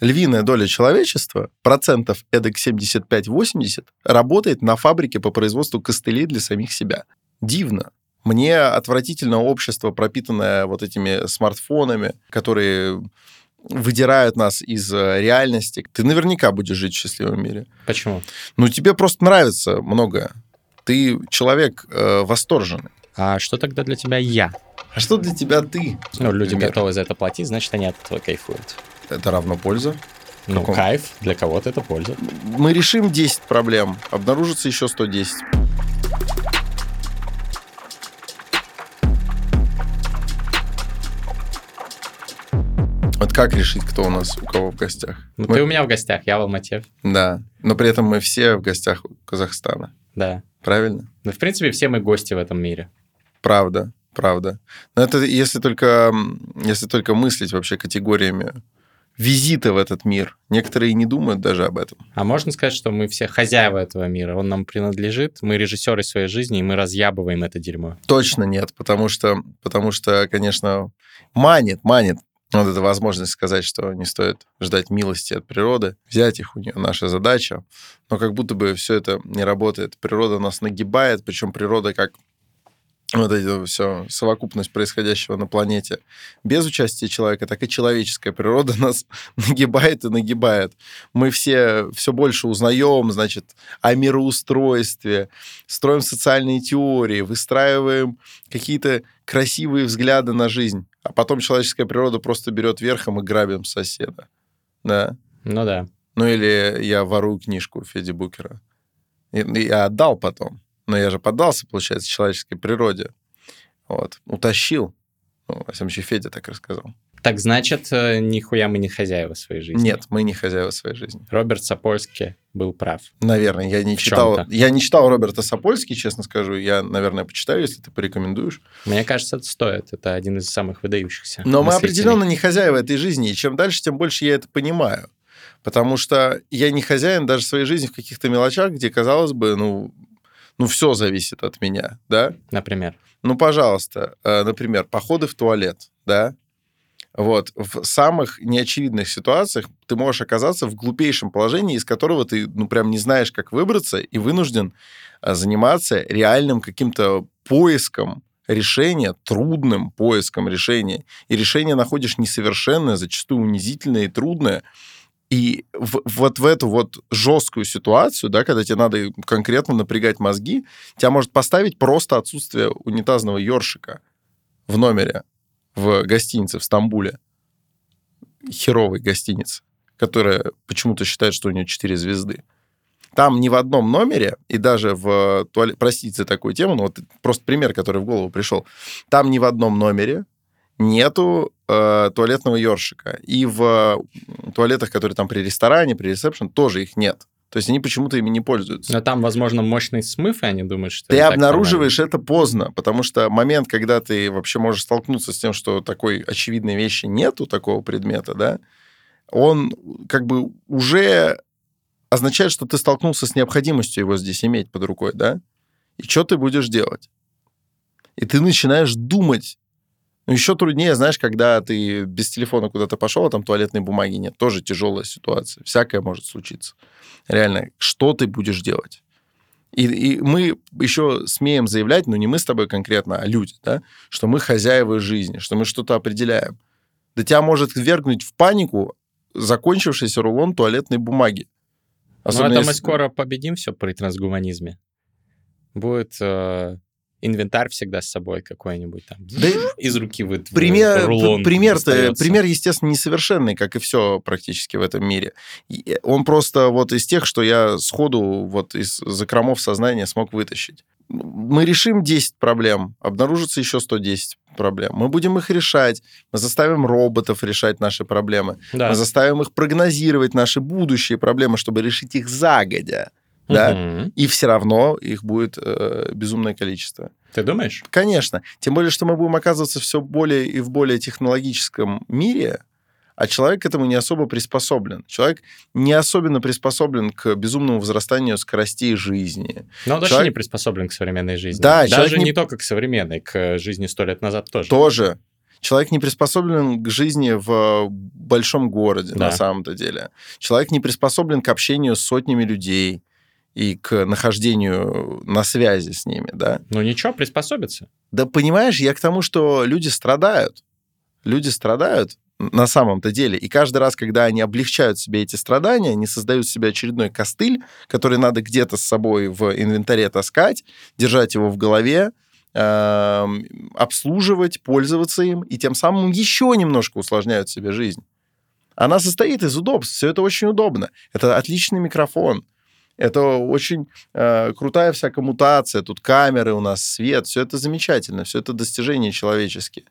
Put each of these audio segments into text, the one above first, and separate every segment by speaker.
Speaker 1: львиная доля человечества, процентов эдак 75-80, работает на фабрике по производству костылей для самих себя. Дивно. Мне отвратительно общество, пропитанное вот этими смартфонами, которые выдирают нас из э, реальности. Ты наверняка будешь жить в счастливом мире.
Speaker 2: Почему?
Speaker 1: Ну, тебе просто нравится многое. Ты человек э, восторженный.
Speaker 2: А что тогда для тебя я?
Speaker 1: А что для тебя ты?
Speaker 2: Ну, люди
Speaker 1: например?
Speaker 2: готовы за это платить, значит, они от этого кайфуют.
Speaker 1: Это равно польза.
Speaker 2: Ну,
Speaker 1: Каком?
Speaker 2: кайф, для кого-то это польза.
Speaker 1: Мы решим 10 проблем, обнаружится еще 110. Вот как решить, кто у нас, у кого в гостях?
Speaker 2: Ну,
Speaker 1: Мы-
Speaker 2: ты у меня в гостях, я в Алмате.
Speaker 1: Да, но при этом мы все в гостях у Казахстана.
Speaker 2: Да.
Speaker 1: Правильно?
Speaker 2: Ну, в принципе, все мы гости в этом мире.
Speaker 1: Правда, правда. Но это если только, если только мыслить вообще категориями визита в этот мир. Некоторые не думают даже об этом.
Speaker 2: А можно сказать, что мы все хозяева этого мира, он нам принадлежит, мы режиссеры своей жизни, и мы разъябываем это дерьмо.
Speaker 1: Точно нет, потому что, потому что, конечно, манит, манит вот эта возможность сказать, что не стоит ждать милости от природы, взять их у нее наша задача, но как будто бы все это не работает. Природа нас нагибает, причем природа как вот это все, совокупность происходящего на планете без участия человека, так и человеческая природа нас нагибает и нагибает. Мы все все больше узнаем, значит, о мироустройстве, строим социальные теории, выстраиваем какие-то красивые взгляды на жизнь, а потом человеческая природа просто берет верх, и мы грабим соседа. Да.
Speaker 2: Ну да.
Speaker 1: Ну или я ворую книжку Феди Букера. Я отдал потом. Но я же поддался, получается, человеческой природе. Вот. Утащил. Ну, во всяком случае, Федя так рассказал.
Speaker 2: Так значит, э, нихуя мы не хозяева своей жизни.
Speaker 1: Нет, мы не хозяева своей жизни.
Speaker 2: Роберт Сапольский был прав.
Speaker 1: Наверное, я не
Speaker 2: В
Speaker 1: читал. Я не читал Роберта Сапольский, честно скажу. Я, наверное, почитаю, если ты порекомендуешь.
Speaker 2: Мне кажется, это стоит. Это один из самых выдающихся.
Speaker 1: Но мы определенно не хозяева этой жизни. И чем дальше, тем больше я это понимаю. Потому что я не хозяин даже своей жизни в каких-то мелочах, где, казалось бы, ну, ну все зависит от меня, да?
Speaker 2: Например.
Speaker 1: Ну, пожалуйста, э, например, походы в туалет, да? Вот, в самых неочевидных ситуациях ты можешь оказаться в глупейшем положении, из которого ты, ну, прям не знаешь, как выбраться, и вынужден э, заниматься реальным каким-то поиском решения, трудным поиском решения. И решение находишь несовершенное, зачастую унизительное и трудное. И в- вот в эту вот жесткую ситуацию, да, когда тебе надо конкретно напрягать мозги, тебя может поставить просто отсутствие унитазного ёршика в номере в гостинице в Стамбуле. Херовой гостинице, которая почему-то считает, что у нее 4 звезды. Там ни в одном номере, и даже в туалете, простите за такую тему, но вот просто пример, который в голову пришел, там ни в одном номере нету э, туалетного ёршика. И в туалетах, которые там при ресторане, при ресепшн, тоже их нет. То есть они почему-то ими не пользуются.
Speaker 2: Но там, возможно, мощный смыв, и они думают, что
Speaker 1: Ты обнаруживаешь это поздно, потому что момент, когда ты вообще можешь столкнуться с тем, что такой очевидной вещи нету, такого предмета, да, он как бы уже означает, что ты столкнулся с необходимостью его здесь иметь под рукой, да? И что ты будешь делать? И ты начинаешь думать. Ну, еще труднее, знаешь, когда ты без телефона куда-то пошел, а там туалетной бумаги нет. Тоже тяжелая ситуация. Всякое может случиться. Реально, что ты будешь делать? И, и мы еще смеем заявлять, ну не мы с тобой конкретно, а люди, да, что мы хозяева жизни, что мы что-то определяем. Да тебя может ввергнуть в панику закончившийся рулон туалетной бумаги.
Speaker 2: Ну, это мы
Speaker 1: если-
Speaker 2: скоро победим все при трансгуманизме. Будет э, инвентарь всегда с собой какой-нибудь там.
Speaker 1: Да
Speaker 2: из руки вы
Speaker 1: Пример,
Speaker 2: рулон
Speaker 1: пример,
Speaker 2: достается.
Speaker 1: пример, естественно, несовершенный, как и все практически в этом мире. И Он просто вот из тех, что я сходу вот из закромов сознания смог вытащить. Мы решим 10 проблем, обнаружится еще 110 проблем. Мы будем их решать, мы заставим роботов решать наши проблемы,
Speaker 2: Да.
Speaker 1: мы заставим их прогнозировать наши будущие проблемы, чтобы решить их загодя. Да? И все равно их будет э, безумное количество.
Speaker 2: Ты думаешь?
Speaker 1: Конечно. Тем более, что мы будем оказываться все более и в более технологическом мире, а человек к этому не особо приспособлен. Человек не особенно приспособлен к безумному возрастанию скоростей жизни.
Speaker 2: Но он вообще
Speaker 1: Человек-
Speaker 2: не приспособлен к современной жизни.
Speaker 1: Да,
Speaker 2: Даже
Speaker 1: человек не-
Speaker 2: не... только к современной, к жизни сто лет назад тоже.
Speaker 1: Тоже Человек не приспособлен к жизни в большом городе,
Speaker 2: Да.
Speaker 1: на самом-то деле. Человек не приспособлен к общению с сотнями людей и к нахождению на связи с ними, да.
Speaker 2: Ну ничего, приспособится.
Speaker 1: Да понимаешь, я к тому, что люди страдают. Люди страдают на самом-то деле. И каждый раз, когда они облегчают себе эти страдания, они создают себе очередной костыль, который надо где-то с собой в инвентаре таскать, держать его в голове, эм, обслуживать, пользоваться им, и тем самым еще немножко усложняют себе жизнь. Она состоит из удобств, все это очень удобно. Это отличный микрофон, это очень э, крутая вся коммутация, тут камеры у нас, свет, все это замечательно, все это достижения человеческие.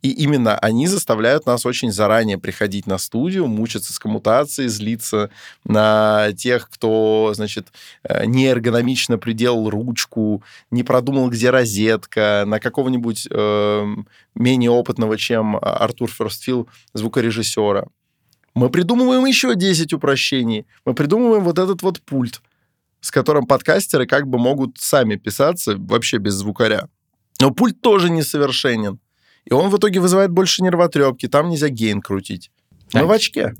Speaker 1: И именно они заставляют нас очень заранее приходить на студию, мучиться с коммутацией, злиться на тех, кто, значит, э, неэргономично приделал ручку, не продумал, где розетка, на какого-нибудь э, менее опытного, чем Артур Ферстфилл, звукорежиссера. Мы придумываем еще 10 упрощений. Мы придумываем вот этот вот пульт, с которым подкастеры как бы могут сами писаться вообще без звукаря. Но пульт тоже несовершенен. И он в итоге вызывает больше нервотрепки. Там нельзя гейн крутить. Мы в очке.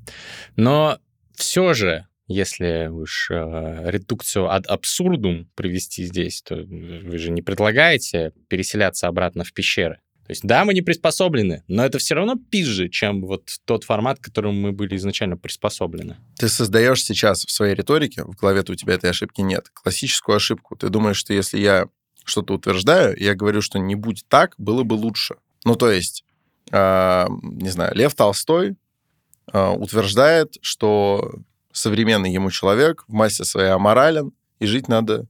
Speaker 2: Но все же, если уж э, редукцию ad абсурдум привести здесь, то вы же не предлагаете переселяться обратно в пещеры. То есть, да, мы не приспособлены, но это все равно пизже, чем вот тот формат, к которому мы были изначально приспособлены.
Speaker 1: Ты создаешь сейчас в своей риторике, в голове-то у тебя этой ошибки нет, классическую ошибку. Ты думаешь, что если я что-то утверждаю, я говорю, что не будь так, было бы лучше. Ну, то есть, э, не знаю, Лев Толстой э, утверждает, что современный ему человек в массе своей аморален, и жить надо,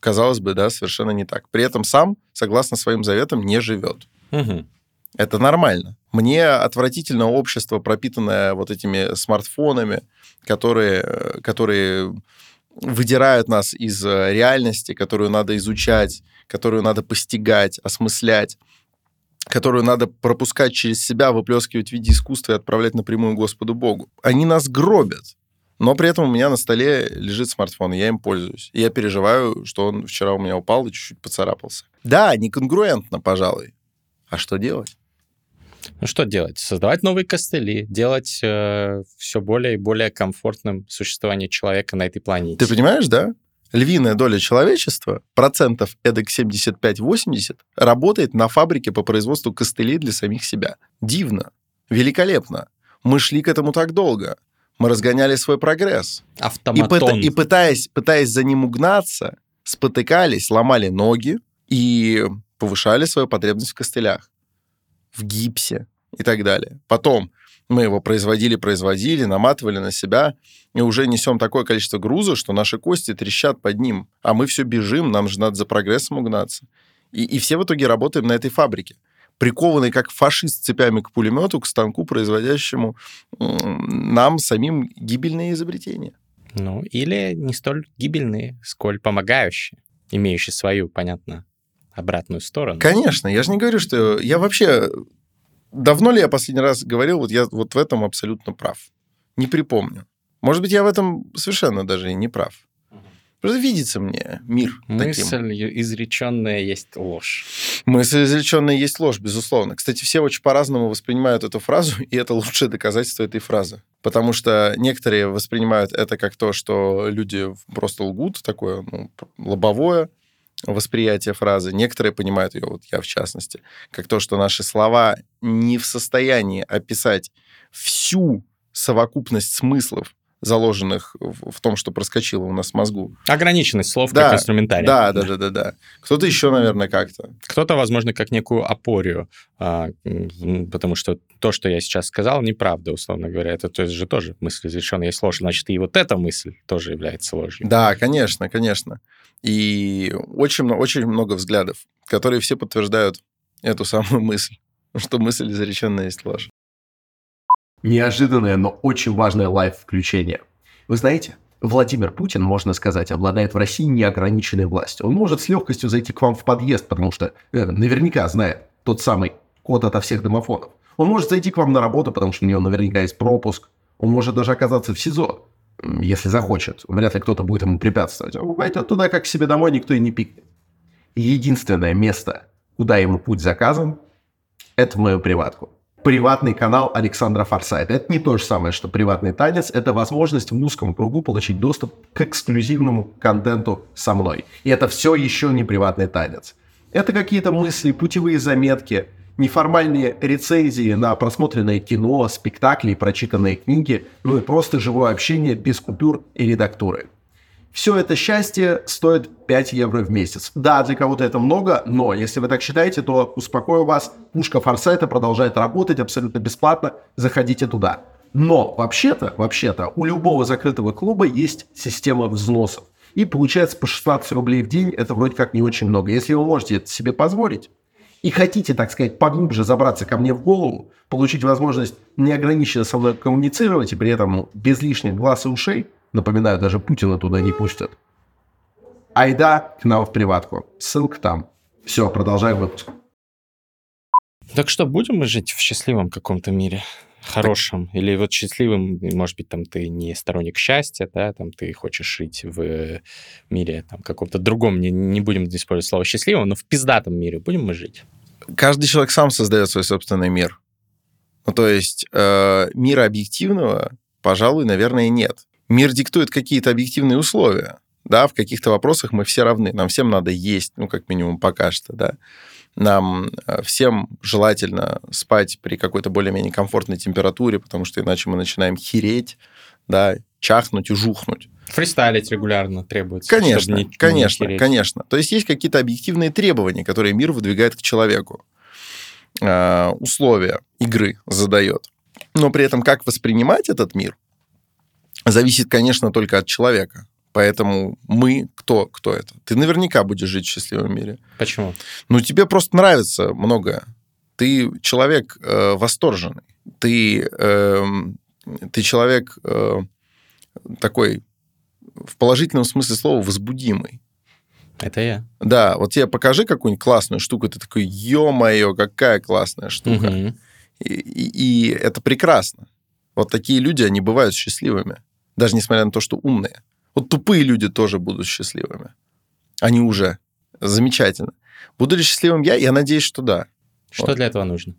Speaker 1: казалось бы, да, совершенно не так. При этом сам, согласно своим заветам, не живет.
Speaker 2: Мгм.
Speaker 1: Это нормально. Мне отвратительно общество, пропитанное вот этими смартфонами, которые, э, которые выдирают нас из э, реальности, которую надо изучать, которую надо постигать, осмыслять, которую надо пропускать через себя, выплескивать в виде искусства и отправлять напрямую Господу Богу. Они нас гробят. Но при этом у меня на столе лежит смартфон, и я им пользуюсь. И я переживаю, что он вчера у меня упал и чуть-чуть поцарапался. Да, неконгруентно, пожалуй. А что делать?
Speaker 2: Ну что делать? Создавать новые костыли, делать все более и более комфортным существование человека на этой планете.
Speaker 1: Ты понимаешь, да? Львиная доля человечества, процентов эдак 75-80, работает на фабрике по производству костылей для самих себя. Дивно. Великолепно. Мы шли к этому так долго. Мы разгоняли свой прогресс. И,
Speaker 2: Автоматон.
Speaker 1: пыта- и пытаясь, пытаясь за ним угнаться, спотыкались, ломали ноги и повышали свою потребность в костылях, в гипсе и так далее. Потом мы его производили, производили, наматывали на себя, и уже несем такое количество груза, что наши кости трещат под ним, а мы все бежим, нам же надо за прогрессом угнаться. И, и все в итоге работаем на этой фабрике прикованный как фашист цепями к пулемету, к станку, производящему нам самим гибельные изобретения.
Speaker 2: Ну, или не столь гибельные, сколь помогающие, имеющие свою, понятно, обратную сторону.
Speaker 1: Конечно, я же не говорю, что... Я вообще... Давно ли я последний раз говорил, вот я вот в этом абсолютно прав? Не припомню. Может быть, я в этом совершенно даже и не прав. Просто видится мне мир таким.
Speaker 2: Мысль изреченная есть ложь.
Speaker 1: Мысль изреченная есть ложь, безусловно. Кстати, все очень по-разному воспринимают эту фразу, и это лучшее доказательство этой фразы. Потому что некоторые воспринимают это как то, что люди просто лгут, такое ну, лобовое восприятие фразы. Некоторые понимают ее, вот я в частности, как то, что наши слова не в состоянии описать всю совокупность смыслов, заложенных в, том, что проскочило у нас в мозгу.
Speaker 2: Ограниченность слов
Speaker 1: Да,
Speaker 2: как инструментарий.
Speaker 1: Да, да, да, да, да. Кто-то еще, наверное, как-то.
Speaker 2: Кто-то, возможно, как некую опорию, а, потому что то, что я сейчас сказал, неправда, условно говоря. Это то есть же тоже мысль изреченная есть ложь. Значит, и вот эта мысль тоже является ложью.
Speaker 1: Да, конечно, конечно. И очень, очень много взглядов, которые все подтверждают эту самую мысль, что мысль изреченная есть ложь.
Speaker 3: Неожиданное, но очень важное лайв-включение. Вы знаете, Владимир Путин, можно сказать, обладает в России неограниченной властью. Он может с легкостью зайти к вам в подъезд, потому что э, наверняка знает тот самый код ото всех домофонов. Он может зайти к вам на работу, потому что у него наверняка есть пропуск. Он может даже оказаться в СИЗО, если захочет. Вряд ли кто-то будет ему препятствовать. Он пойдет туда, как к себе домой, никто и не пикнет. Единственное место, куда ему путь заказан, Это в мою приватку. Приватный канал Александра Форсайта. Это не то же самое, что приватный танец. Это возможность в узком кругу получить доступ к эксклюзивному контенту со мной. И это все еще не приватный танец. Это какие-то мысли, путевые заметки, неформальные рецензии на просмотренное кино, спектакли, прочитанные книги, ну и просто живое общение без купюр и редактуры. Все это счастье стоит 5 евро в месяц. Да, для кого-то это много, но если вы так считаете, то успокою вас, пушка Форсайта продолжает работать абсолютно бесплатно, заходите туда. Но вообще-то, вообще-то, у любого закрытого клуба есть система взносов. И получается по 16 рублей в день, это вроде как не очень много. Если вы можете это себе позволить, и хотите, так сказать, поглубже забраться ко мне в голову, получить возможность неограниченно со мной коммуницировать и при этом без лишних глаз и ушей, Напоминаю, даже Путина туда не пустят. Айда к нам в приватку. Ссылка там. Все, продолжаем выпуск.
Speaker 2: Так что, будем мы жить в счастливом каком-то мире? Хорошем? Или вот счастливым, может быть, там ты не сторонник счастья, да, там ты хочешь жить в мире там каком-то другом, не, не будем использовать слово счастливым, но в пиздатом мире будем мы жить?
Speaker 1: Каждый человек сам создает свой собственный мир. Ну, то есть э, мира объективного, пожалуй, наверное, нет мир диктует какие-то объективные условия. Да, в каких-то вопросах мы все равны. Нам всем надо есть, ну, как минимум, пока что, да. Нам э, всем желательно спать при какой-то более-менее комфортной температуре, потому что иначе мы начинаем хереть, да, чахнуть и жухнуть.
Speaker 2: Фристайлить регулярно требуется.
Speaker 1: Конечно, не, конечно, не конечно. То есть есть какие-то объективные требования, которые мир выдвигает к человеку. Э, условия игры задает. Но при этом как воспринимать этот мир, зависит, конечно, только от человека. Поэтому мы, кто, кто это? Ты наверняка будешь жить в счастливом мире.
Speaker 2: Почему?
Speaker 1: Ну, тебе просто нравится многое. Ты человек э, восторженный. Ты, э, ты человек э, такой, в положительном смысле слова, возбудимый.
Speaker 2: Это я.
Speaker 1: Да, вот тебе покажи какую-нибудь классную штуку, ты такой, ё-моё, какая классная штука. Угу. И, и, и это прекрасно. Вот такие люди, они бывают счастливыми даже несмотря на то, что умные. Вот тупые люди тоже будут счастливыми. Они уже. Замечательно. Буду ли счастливым я? Я надеюсь, что да.
Speaker 2: Что вот. для этого нужно?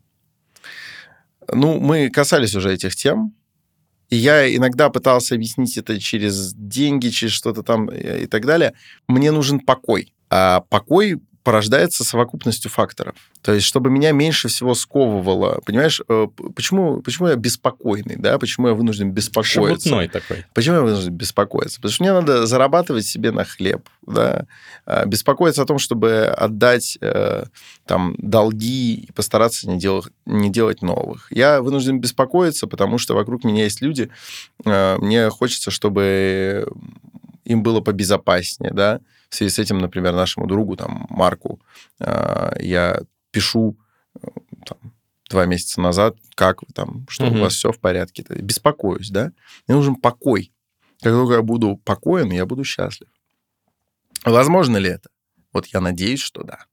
Speaker 1: Ну, мы касались уже этих тем. И я иногда пытался объяснить это через деньги, через что-то там и так далее. Мне нужен покой. А покой порождается совокупностью факторов. То есть, чтобы меня меньше всего сковывало, понимаешь, э, почему, почему я беспокойный, да, почему я вынужден беспокоиться?
Speaker 2: Шебутной такой.
Speaker 1: Почему я вынужден беспокоиться? Потому что мне надо зарабатывать себе на хлеб, да, а, беспокоиться о том, чтобы отдать э, там долги и постараться не делать, не делать новых. Я вынужден беспокоиться, потому что вокруг меня есть люди, э, мне хочется, чтобы им было побезопаснее, да, в связи с этим, например, нашему другу, там, Марку, э, я пишу э, там, два месяца назад, как вы там, что угу. у вас все в порядке, беспокоюсь, да, мне нужен покой. Как только я буду покоен, я буду счастлив. Возможно ли это? Вот я надеюсь, что да.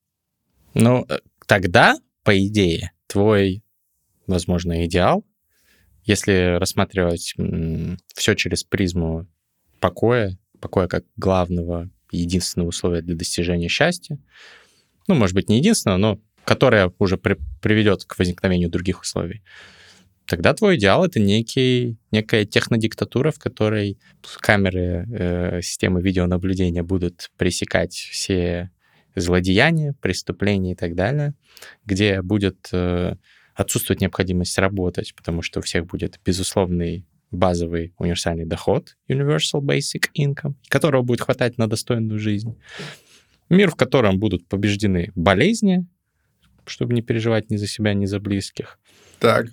Speaker 2: Ну, э, тогда, по идее, твой, возможно, идеал, если рассматривать все через призму покоя, покоя как главного единственное условие для достижения счастья. Ну, может быть, не единственное, но которое уже при, приведет к возникновению других условий. Тогда твой идеал — это некий, некая технодиктатура, в которой камеры э, системы видеонаблюдения будут пресекать все злодеяния, преступления и так далее, где будет э, отсутствовать необходимость работать, потому что у всех будет безусловный базовый универсальный доход, Universal Basic Income, которого будет хватать на достойную жизнь. Мир, в котором будут побеждены болезни, чтобы не переживать ни за себя, ни за близких.
Speaker 1: Так.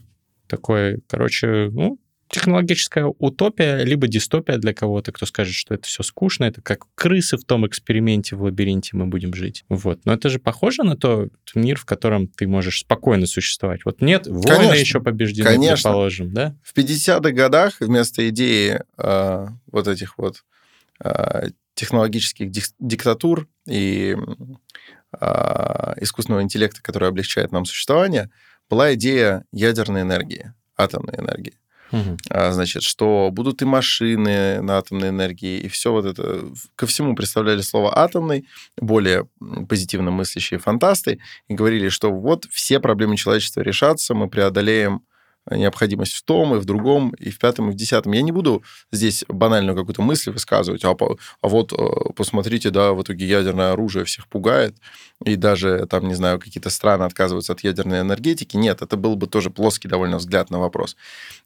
Speaker 2: Такой, короче, ну, технологическая утопия, либо дистопия для кого-то, кто скажет, что это все скучно, это как крысы в том эксперименте в лабиринте мы будем жить. Вот. Но это же похоже на тот мир, в котором ты можешь спокойно существовать. Вот нет, войны конечно, еще побеждены, конечно. предположим, да?
Speaker 1: В 50-х годах вместо идеи э, вот этих вот э, технологических диктатур и э, искусственного интеллекта, который облегчает нам существование, была идея ядерной энергии, атомной энергии. А, значит, что будут и машины на атомной энергии, и все вот это. Ко всему представляли слово атомный, более позитивно мыслящие фантасты, и говорили, что вот все проблемы человечества решатся, мы преодолеем необходимость в том, и в другом, и в пятом, и в десятом. Я не буду здесь банальную какую-то мысль высказывать, а, а вот э, посмотрите, да, в итоге ядерное оружие всех пугает, и даже там, не знаю, какие-то страны отказываются от ядерной энергетики. Нет, это был бы тоже плоский довольно взгляд на вопрос.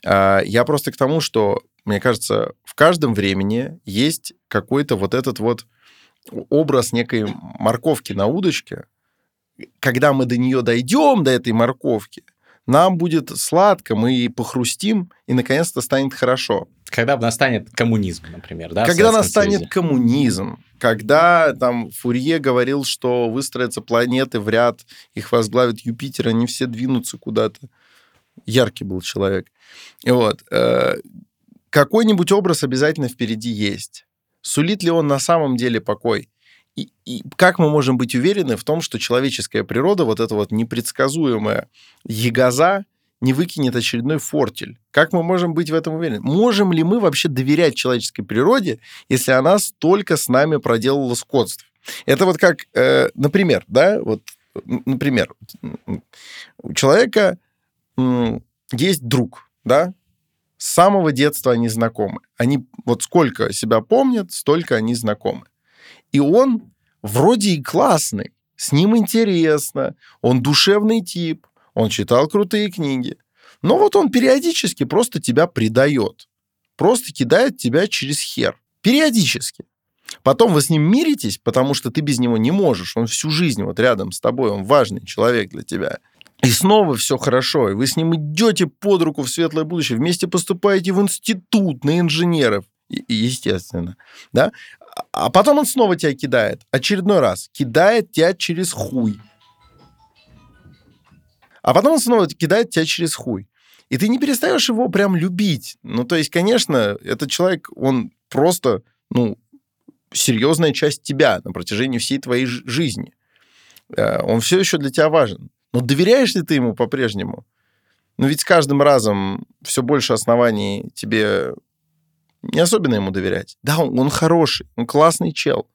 Speaker 1: А, Я просто к тому, что, мне кажется, в каждом времени есть какой-то вот этот вот образ некой морковки на удочке. Когда мы до нее дойдем, до этой морковки, нам будет сладко, мы похрустим, и наконец-то станет хорошо.
Speaker 2: Когда настанет коммунизм, например, да?
Speaker 1: Когда настанет
Speaker 2: Союзе?
Speaker 1: коммунизм, когда там Фурье говорил, что выстроятся планеты в ряд, их возглавит Юпитер, они все двинутся куда-то. Яркий был человек. И вот. э, Какой-нибудь образ обязательно впереди есть. Сулит ли он на самом деле покой? И, и как мы можем быть уверены в том, что человеческая природа, вот эта вот непредсказуемая ягоза, не выкинет очередной фортель? Как мы можем быть в этом уверены? Можем ли мы вообще доверять человеческой природе, если она столько с нами проделала скотств? Это вот как, э, например, да, вот, например, у человека м, есть друг, да, с самого детства они знакомы. Они вот сколько себя помнят, столько они знакомы. И он вроде и классный, с ним интересно, он душевный тип, он читал крутые книги. Но вот он периодически просто тебя предает. Просто кидает тебя через хер. Периодически. Потом вы с ним миритесь, потому что ты без него не можешь. Он всю жизнь вот рядом с тобой, он важный человек для тебя. И снова все хорошо, и вы с ним идете под руку в светлое будущее, вместе поступаете в институт на инженеров, естественно, да? А- потом он снова тебя кидает, очередной раз, кидает тебя через хуй. А потом он снова кидает тебя через хуй. И ты не перестаешь его прям любить. Ну, то есть, конечно, этот человек, он просто, ну, серьезная часть тебя на протяжении всей твоей жи- жизни. Э, Он все еще для тебя важен. Но доверяешь ли ты ему по-прежнему? Ну, ведь с каждым разом все больше оснований тебе не особенно ему доверять. Да, он, он хороший, он классный чел.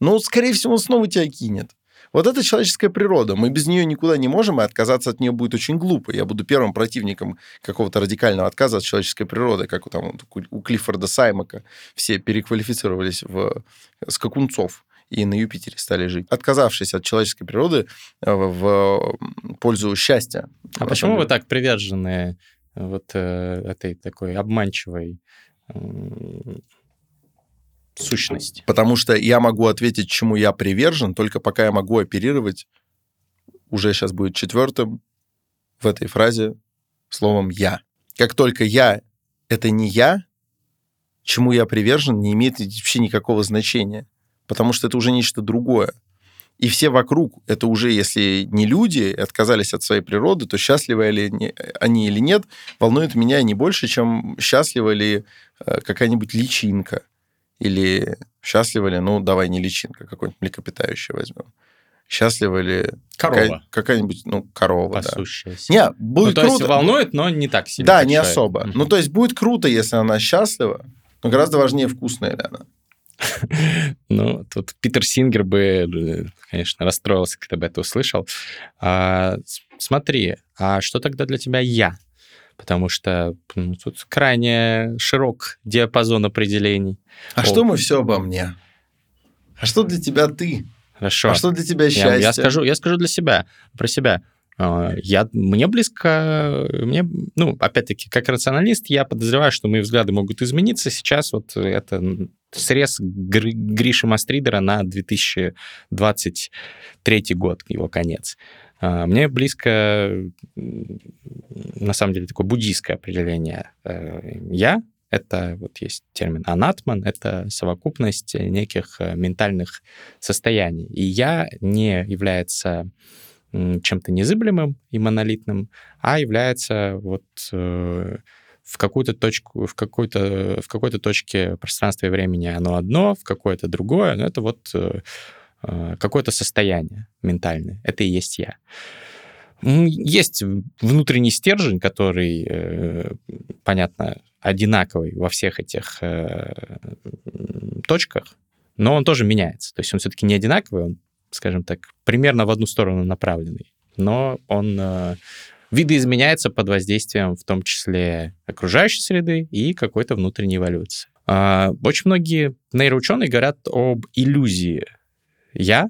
Speaker 1: Но, скорее всего, он снова тебя кинет. Вот это человеческая природа. Мы без нее никуда не можем, и отказаться от нее будет очень глупо. Я буду первым противником какого-то радикального отказа от человеческой природы, как у, там, у- Клиффорда Саймака. Все переквалифицировались в скакунцов и на Юпитере стали жить, отказавшись от человеческой природы э, в пользу счастья.
Speaker 2: А почему вы так привержены вот э, этой такой обманчивой сущности?
Speaker 1: Потому что я могу ответить, чему я привержен, только пока я могу оперировать, уже сейчас будет четвертым в этой фразе словом «я». Как только я — это не я, чему я привержен, не имеет вообще никакого значения, потому что это уже нечто другое. И все вокруг, это уже, если не люди отказались от своей природы, то счастливы ли не- они или нет, волнует меня не больше, чем счастлива ли э, какая-нибудь личинка. Или счастлива ли, ну, давай не личинка, какое-нибудь млекопитающее возьмем. Счастлива ли
Speaker 2: Корова,
Speaker 1: какая-нибудь, ну, корова, да.
Speaker 2: пасущаяся.
Speaker 1: Не,
Speaker 2: Ну,
Speaker 1: будет
Speaker 2: то есть
Speaker 1: круто.
Speaker 2: волнует, но не так сильно.
Speaker 1: Да, не
Speaker 2: человек.
Speaker 1: особо.
Speaker 2: Мгм.
Speaker 1: Ну, то есть будет круто, если она счастлива, но гораздо важнее, вкусная ли она.
Speaker 2: Ну, тут Питер Сингер бы, конечно, расстроился, когда бы это услышал. А, смотри, а что тогда для тебя я? Потому что ну, тут крайне широк диапазон определений.
Speaker 1: А
Speaker 2: О.
Speaker 1: что мы все обо мне? А что для тебя ты?
Speaker 2: Хорошо.
Speaker 1: А что для тебя
Speaker 2: я,
Speaker 1: счастье?
Speaker 2: я скажу, я скажу для себя, про себя. А, Я, мне близко, мне, ну, опять-таки, как рационалист, я подозреваю, что мои взгляды могут измениться. Сейчас вот это срез Гри- Гриши Мастридера на 2023 год, его конец. А, Мне близко, на самом деле, такое буддийское определение. Э, Я — это, вот есть термин анатман, это совокупность неких э, ментальных состояний. И я не является чем-то незыблемым и монолитным, а является вот э, в какую-то точку, в какой-то в какой-то точке пространства и времени оно одно, в какое-то другое, но это вот э, э, какое-то состояние ментальное. Это и есть я. Есть внутренний стержень, который, понятно, одинаковый во всех этих точках, но он тоже меняется. То есть он все-таки не одинаковый, он, скажем так, примерно в одну сторону направленный, но он э, видоизменяется под воздействием в том числе окружающей среды и какой-то внутренней эволюции. А, очень многие нейроученые говорят об иллюзии «я»,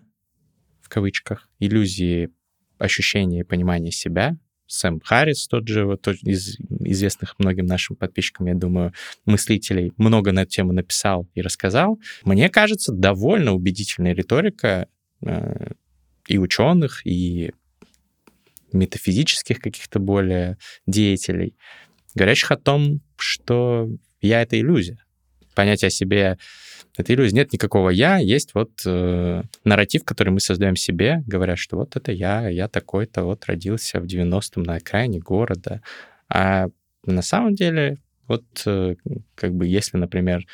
Speaker 2: в кавычках, иллюзии ощущения и понимания себя. Сэм Харрис, тот же, вот, из известных многим нашим подписчикам, я думаю, мыслителей, много на эту тему написал и рассказал. Мне кажется, довольно убедительная риторика и ученых, и метафизических каких-то более деятелей, говорящих о том, что я — это иллюзия. Понятие о себе это иллюзия. Нет никакого «я», есть вот э, нарратив, который мы создаем себе, говоря, что вот это я, я такой-то, вот родился в 90-м на окраине города. А на самом деле, вот э, как бы если, например,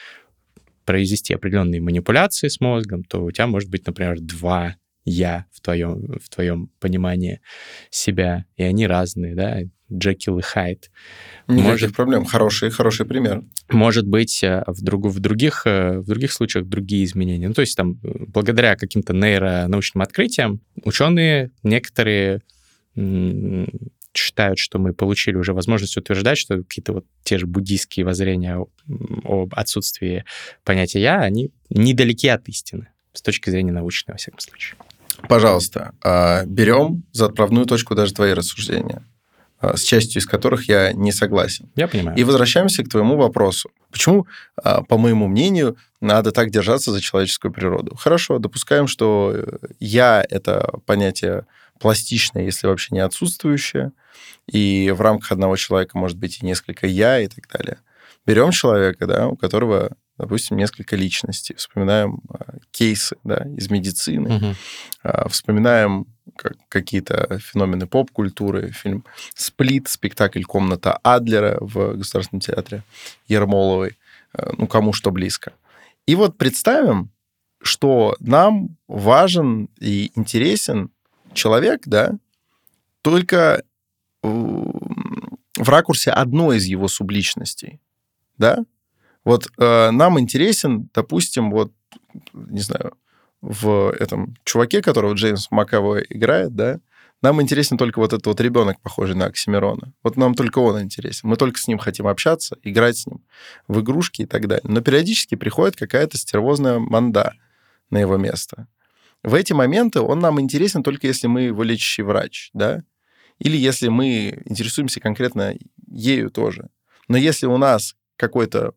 Speaker 2: произвести определенные манипуляции с мозгом, то у тебя может быть, например, два я в твоем, в твоем понимании себя, и они разные, да, Джекил и Хайд.
Speaker 1: Никаких может, проблем. Хороший, хороший пример.
Speaker 2: Может быть, э, в, друг, в, других, э, в других случаях другие изменения. Ну, то есть там, благодаря каким-то нейронаучным открытиям, ученые некоторые считают, что мы получили уже возможность утверждать, что какие-то вот те же буддийские воззрения об отсутствии понятия «я», они недалеки от истины с точки зрения научной, во всяком случае.
Speaker 1: Пожалуйста, а, берем за отправную точку даже твои рассуждения, а, с частью из которых я не согласен.
Speaker 2: Я понимаю.
Speaker 1: И возвращаемся к твоему вопросу. Почему, а, по моему мнению, надо так держаться за человеческую природу? Хорошо, допускаем, что э, я — это понятие пластичное, если вообще не отсутствующее, и в рамках одного человека может быть и несколько «я» и так далее. Берем человека, да, у которого допустим, несколько личностей. Вспоминаем а, кейсы да, из медицины, угу. а, вспоминаем как, какие-то феномены поп-культуры, фильм «Сплит», спектакль «Комната Адлера» в Государственном театре Ермоловой, а, ну, кому что близко. И вот представим, что нам важен и интересен человек, да, только в ракурсе одной из его субличностей, да, вот э, нам интересен, допустим, вот, не знаю, в этом чуваке, которого Джеймс Макэвой играет, да, нам интересен только вот этот вот ребенок, похожий на Оксимирона. Вот нам только он интересен. Мы только с ним хотим общаться, играть с ним в игрушки и так далее. Но периодически приходит какая-то стервозная манда на его место. В эти моменты он нам интересен только если мы его лечащий врач, да, или если мы интересуемся конкретно ею тоже. Но если у нас какой-то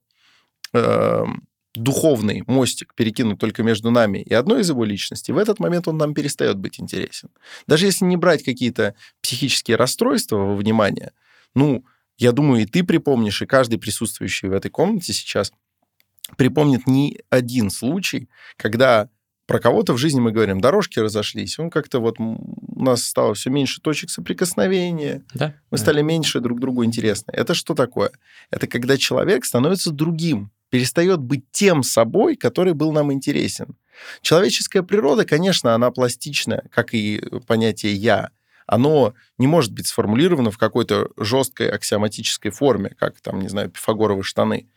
Speaker 1: э, духовный мостик перекинуть только между нами и одной из его личностей, в этот момент он нам перестает быть интересен. Даже если не брать какие-то психические расстройства во внимание, ну, я думаю, и ты припомнишь, и каждый присутствующий в этой комнате сейчас припомнит не один случай, когда про кого-то в жизни мы говорим, дорожки разошлись, он как-то вот у нас стало все меньше точек соприкосновения,
Speaker 2: да,
Speaker 1: мы
Speaker 2: да.
Speaker 1: стали меньше друг другу интересны. Это что такое? Это когда человек становится другим, перестает быть тем собой, который был нам интересен. Человеческая природа, конечно, она пластичная, как и понятие «я». Оно не может быть сформулировано в какой-то жесткой аксиоматической форме, как, там, не знаю, пифагоровые штаны.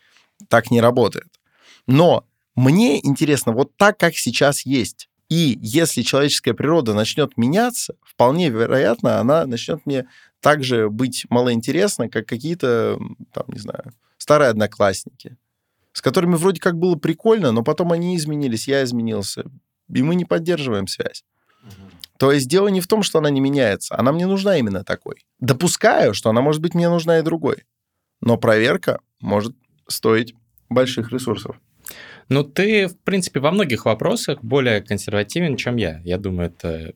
Speaker 1: Так не работает. Но мне интересно вот так, как сейчас есть. И если человеческая природа начнет меняться, вполне вероятно, она начнет мне также быть малоинтересна, как какие-то, там, не знаю, старые одноклассники с которыми вроде как было прикольно, но потом они изменились, я изменился, и мы не поддерживаем связь. То есть дело не в том, что она не меняется, она мне нужна именно такой. Допускаю, что она может быть мне нужна и другой, но проверка может стоить больших ресурсов.
Speaker 2: Ну, ты, в принципе, во многих вопросах более консервативен, чем я. Я думаю, это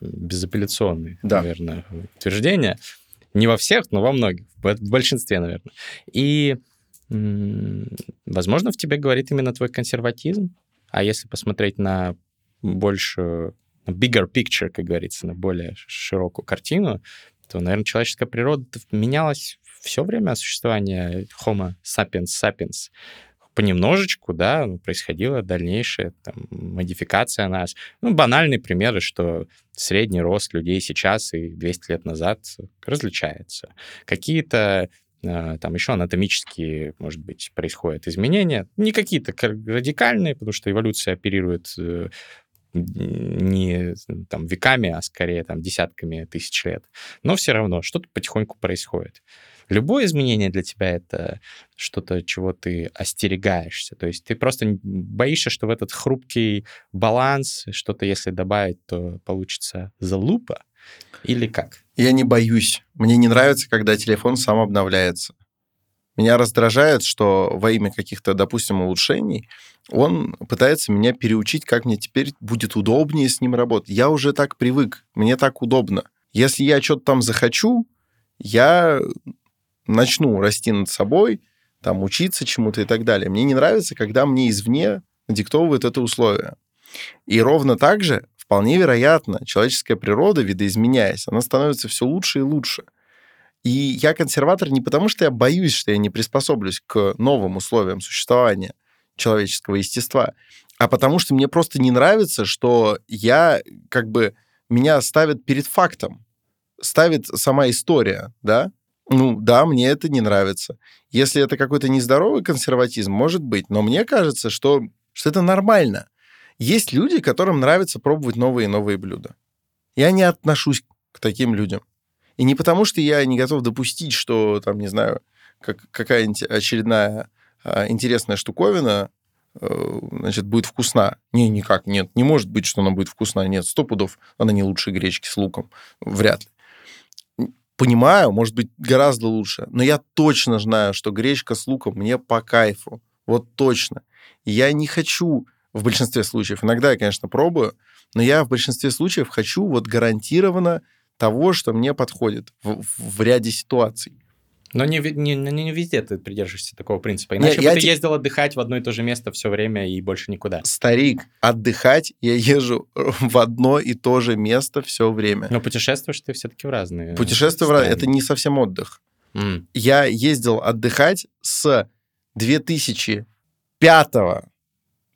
Speaker 2: безапелляционное, да. наверное, утверждение. Не во всех, но во многих, в большинстве, наверное. И Возможно, в тебе говорит именно твой консерватизм. А если посмотреть на большую, bigger picture, как говорится, на более широкую картину, то, наверное, человеческая природа менялась все время существования Homo sapiens sapiens. Понемножечку, да, ну, происходила дальнейшая там, модификация нас. Ну, банальные примеры, что средний рост людей сейчас и 200 лет назад различается. Какие-то а, там еще анатомические, может быть, происходят изменения. Не какие-то радикальные, потому что эволюция оперирует э, не там веками, а скорее там десятками тысяч лет. Но все равно что-то потихоньку происходит. Любое изменение для тебя это что-то, чего ты остерегаешься. То есть ты просто боишься, что в этот хрупкий баланс что-то, если добавить, то получится залупа или как?
Speaker 1: Я не боюсь. Мне не нравится, когда телефон сам обновляется. Меня раздражает, что во имя каких-то, допустим, улучшений он пытается меня переучить, как мне теперь будет удобнее с ним работать. Я уже так привык, мне так удобно. Если я что-то там захочу, я начну расти над собой, там, учиться чему-то и так далее. Мне не нравится, когда мне извне диктовывают это условие. И ровно так же, вполне вероятно, человеческая природа, видоизменяясь, она становится все лучше и лучше. И я консерватор не потому, что я боюсь, что я не приспособлюсь к новым условиям существования человеческого естества, а потому что мне просто не нравится, что я как бы меня ставят перед фактом, ставит сама история, да, ну, да, мне это не нравится. Если это какой-то нездоровый консерватизм, может быть, но мне кажется, что, что это нормально. Есть люди, которым нравится пробовать новые и новые блюда. Я не отношусь к таким людям. И не потому, что я не готов допустить, что, там, не знаю, как, какая-нибудь очередная а, интересная штуковина э, значит, будет вкусна. Не, никак, нет. Не может быть, что она будет вкусна. Нет, сто пудов она не лучше гречки с луком. Вряд ли понимаю, может быть, гораздо лучше, но я точно знаю, что гречка с луком мне по кайфу. Вот точно. Я не хочу в большинстве случаев, иногда я, конечно, пробую, но я в большинстве случаев хочу вот гарантированно того, что мне подходит в, в ряде ситуаций.
Speaker 2: Но не, не, не везде ты придерживаешься такого принципа. Иначе Нет, бы я ты те... ездил отдыхать в одно и то же место все время и больше никуда.
Speaker 1: Старик, отдыхать я езжу в одно и то же место все время.
Speaker 2: Но путешествуешь ты все-таки в разные.
Speaker 1: Путешествие в разные. Это не совсем отдых. Mm. Я ездил отдыхать с 2005,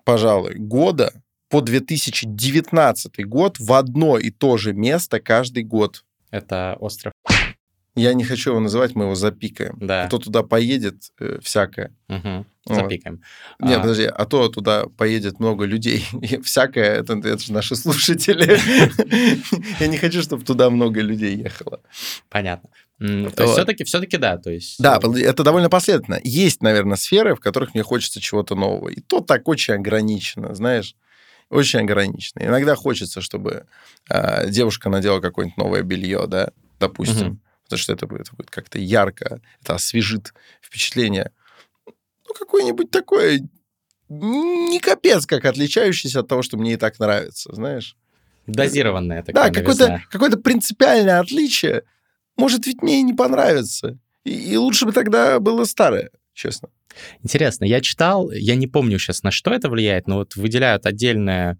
Speaker 1: пожалуй, года по 2019 год в одно и то же место каждый год.
Speaker 2: Это остров
Speaker 1: я не хочу его называть, мы его запикаем.
Speaker 2: Да.
Speaker 1: А то туда поедет э, всякое.
Speaker 2: Угу. Запикаем.
Speaker 1: Вот. Нет, а... подожди, а то туда поедет много людей. И всякое, это, это же наши слушатели. Я не хочу, чтобы туда много людей ехало.
Speaker 2: Понятно. То есть все-таки, все-таки да, то есть...
Speaker 1: Да, это довольно последовательно. Есть, наверное, сферы, в которых мне хочется чего-то нового. И то так очень ограничено, знаешь очень ограничено. Иногда хочется, чтобы э, девушка надела какое-нибудь новое белье, да, допустим. Угу потому что это будет, это будет как-то ярко, это освежит впечатление. Ну, какое-нибудь такое не капец, как отличающееся от того, что мне и так нравится, знаешь.
Speaker 2: Дозированное такое.
Speaker 1: Да, какое-то, какое-то принципиальное отличие может ведь мне и не понравиться. И, и лучше бы тогда было старое, честно.
Speaker 2: Интересно, я читал, я не помню сейчас, на что это влияет, но вот выделяют отдельное,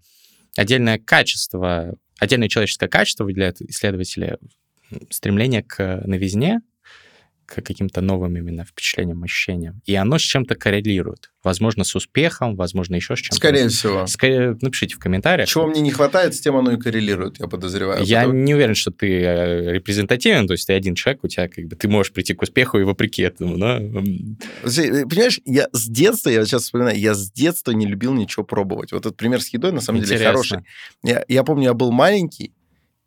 Speaker 2: отдельное качество, отдельное человеческое качество выделяют исследователи стремление к новизне, к каким-то новым именно впечатлениям, ощущениям. И оно с чем-то коррелирует. Возможно, с успехом, возможно, еще с чем-то.
Speaker 1: Скорее всего.
Speaker 2: Скорее, напишите в комментариях.
Speaker 1: Чего мне не хватает, с тем оно и коррелирует, я подозреваю.
Speaker 2: Я Потому... не уверен, что ты э, репрезентативен, то есть ты один человек, у тебя как бы ты можешь прийти к успеху и вопреки этому, но...
Speaker 1: Э, понимаешь, я с детства, я сейчас вспоминаю, я с детства не любил ничего пробовать. Вот этот пример с едой, на самом Интересно. деле, хороший. Я, я помню, я был маленький,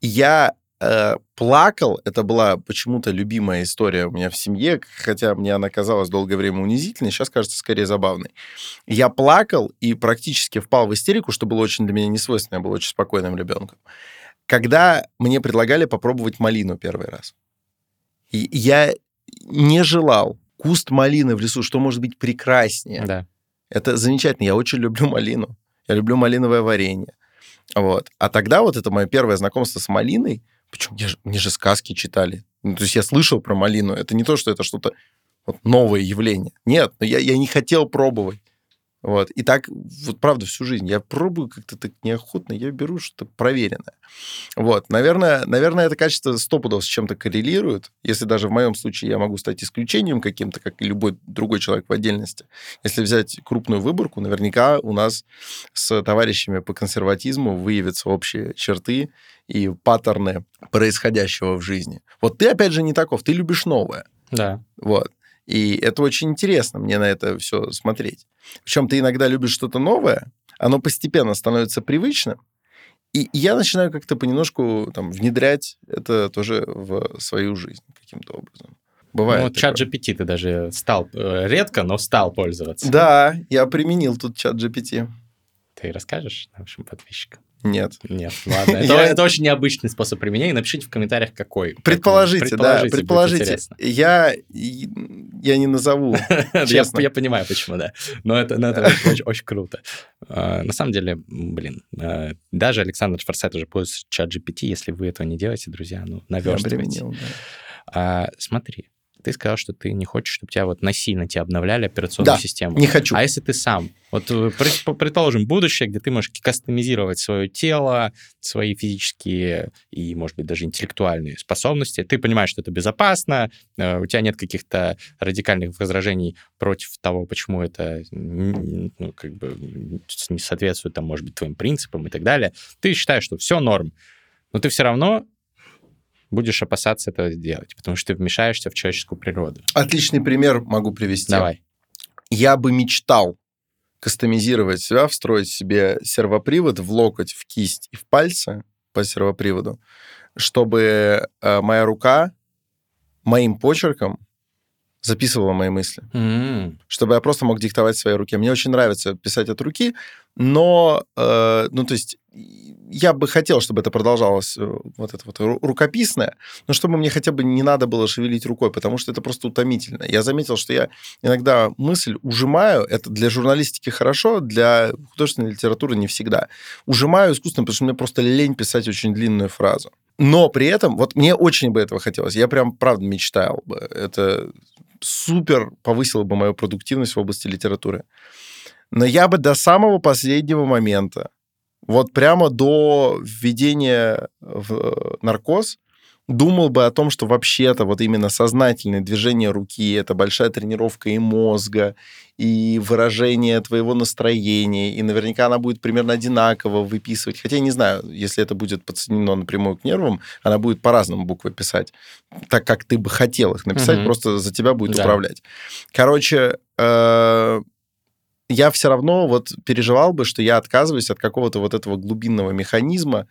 Speaker 1: я Э, плакал. Это была почему-то любимая история у меня в семье, хотя мне она казалась долгое время унизительной, сейчас кажется скорее забавной. Я плакал и практически впал в истерику, что было очень для меня несвойственно, я был очень спокойным ребенком. Когда мне предлагали попробовать малину первый раз. И я не желал куст малины в лесу, что может быть прекраснее.
Speaker 2: Да.
Speaker 1: Это замечательно. Я очень люблю малину. Я люблю малиновое варенье. Вот. А тогда вот это мое первое знакомство с малиной, причем мне же, мне же сказки читали. Ну, то есть я слышал про малину. Это не то, что это что-то вот новое явление. Нет, но я, я не хотел пробовать. Вот. И так, вот правда, всю жизнь. Я пробую как-то так неохотно, я беру что-то проверенное. Вот. Наверное, наверное, это качество стопудов с чем-то коррелирует. Если даже в моем случае я могу стать исключением каким-то, как и любой другой человек в отдельности. Если взять крупную выборку, наверняка у нас с товарищами по консерватизму выявятся общие черты и паттерны происходящего в жизни. Вот ты, опять же, не таков. Ты любишь новое.
Speaker 2: Да.
Speaker 1: Вот. И это очень интересно, мне на это все смотреть. Причем ты иногда любишь что-то новое, оно постепенно становится привычным, и я начинаю как-то понемножку там, внедрять это тоже в свою жизнь каким-то образом. Бывает.
Speaker 2: Ну, чат GPT ты даже стал, э, редко, но стал пользоваться.
Speaker 1: Да, я применил тут чат GPT.
Speaker 2: Ты расскажешь нашим подписчикам?
Speaker 1: Нет.
Speaker 2: Нет, ладно. Это, это очень необычный способ применения. Напишите в комментариях, какой.
Speaker 1: Предположите, предположите да, предположите. Я, я не назову.
Speaker 2: Я, я понимаю, почему, да. Но это, но это очень, очень, очень круто. Uh, на самом деле, блин, uh, даже Александр Форсайт уже пользуется чат GPT. Если вы этого не делаете, друзья, ну, наверстывайте. Я применил, да. uh, смотри, ты сказал, что ты не хочешь, чтобы тебя вот насильно тебя обновляли операционную
Speaker 1: да,
Speaker 2: систему.
Speaker 1: не хочу.
Speaker 2: А если ты сам? Вот э, предположим, будущее, где ты можешь кастомизировать свое тело, свои физические и, может быть, даже интеллектуальные способности. Ты понимаешь, что это безопасно, э, у тебя нет каких-то радикальных возражений против того, почему это ну, как бы не соответствует, там, может быть, твоим принципам и так далее. Ты считаешь, что все норм, но ты все равно будешь опасаться этого сделать, потому что ты вмешаешься в человеческую природу.
Speaker 1: Отличный пример могу привести.
Speaker 2: Давай.
Speaker 1: Я бы мечтал кастомизировать себя, встроить себе сервопривод в локоть, в кисть и в пальцы по сервоприводу, чтобы э, моя рука моим почерком записывала мои мысли.
Speaker 2: Mm-hmm.
Speaker 1: Чтобы я просто мог диктовать своей руке. Мне очень нравится писать от руки, но, э, ну, то есть, я бы хотел, чтобы это продолжалось, э, вот это вот рукописное, но чтобы мне хотя бы не надо было шевелить рукой, потому что это просто утомительно. Я заметил, что я иногда мысль ужимаю, это для журналистики хорошо, для художественной литературы не всегда. Ужимаю искусственно, потому что мне просто лень писать очень длинную фразу. Но при этом, вот мне очень бы этого хотелось. Я прям, правда, мечтал бы. Это супер повысило бы мою продуктивность в области литературы. Но я бы до самого последнего момента, вот прямо до введения в наркоз, думал бы о том, что вообще-то вот именно сознательное движение руки, это большая тренировка и мозга, и выражение твоего настроения, и наверняка она будет примерно одинаково выписывать. Хотя я не знаю, если это будет подсоединено напрямую к нервам, она будет по-разному буквы писать, так как ты бы хотел их написать, угу. просто за тебя будет да. управлять. Короче, э я все равно вот переживал бы, что я отказываюсь от какого-то вот этого глубинного механизма,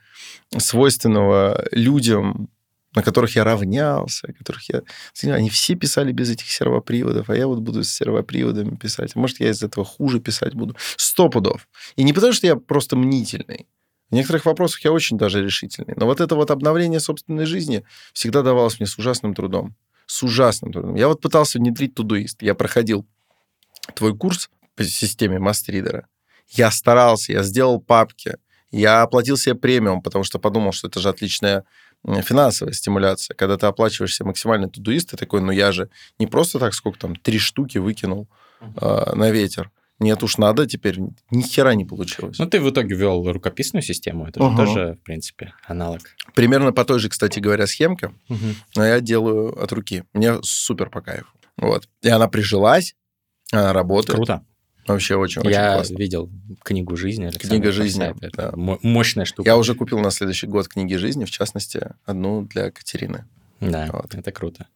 Speaker 1: свойственного людям, на которых я равнялся, которых я... Они все писали без этих сервоприводов, а я вот буду с сервоприводами писать. Может, я из этого хуже писать буду. Сто пудов. И не потому, что я просто мнительный. В некоторых вопросах я очень даже решительный. Но вот это вот обновление собственной жизни всегда давалось мне с ужасным трудом. С ужасным трудом. Я вот пытался внедрить тудуист. Я проходил твой курс по системе Мастридера. Я старался, я сделал папки, я оплатил себе премиум, потому что подумал, что это же отличная финансовая стимуляция. Когда ты оплачиваешь себе максимальный тудуист, ты такой, ну я же не просто так, сколько там, три штуки выкинул э, на ветер. Нет уж, надо теперь. Ни хера не получилось.
Speaker 2: Ну, ты в итоге ввел рукописную систему. Это uh-huh. же тоже, в принципе, аналог.
Speaker 1: Примерно по той же, кстати говоря, схемке. Uh-huh. Но я делаю от руки. Мне супер по кайфу. Вот. И она прижилась, она работает.
Speaker 2: Круто.
Speaker 1: Вообще очень-очень
Speaker 2: Я
Speaker 1: классно.
Speaker 2: видел книгу жизни.
Speaker 1: Александра Книга жизни.
Speaker 2: Это да. мощная штука.
Speaker 1: Я уже купил на следующий год книги жизни, в частности, одну для Катерины.
Speaker 2: Да, вот. это круто.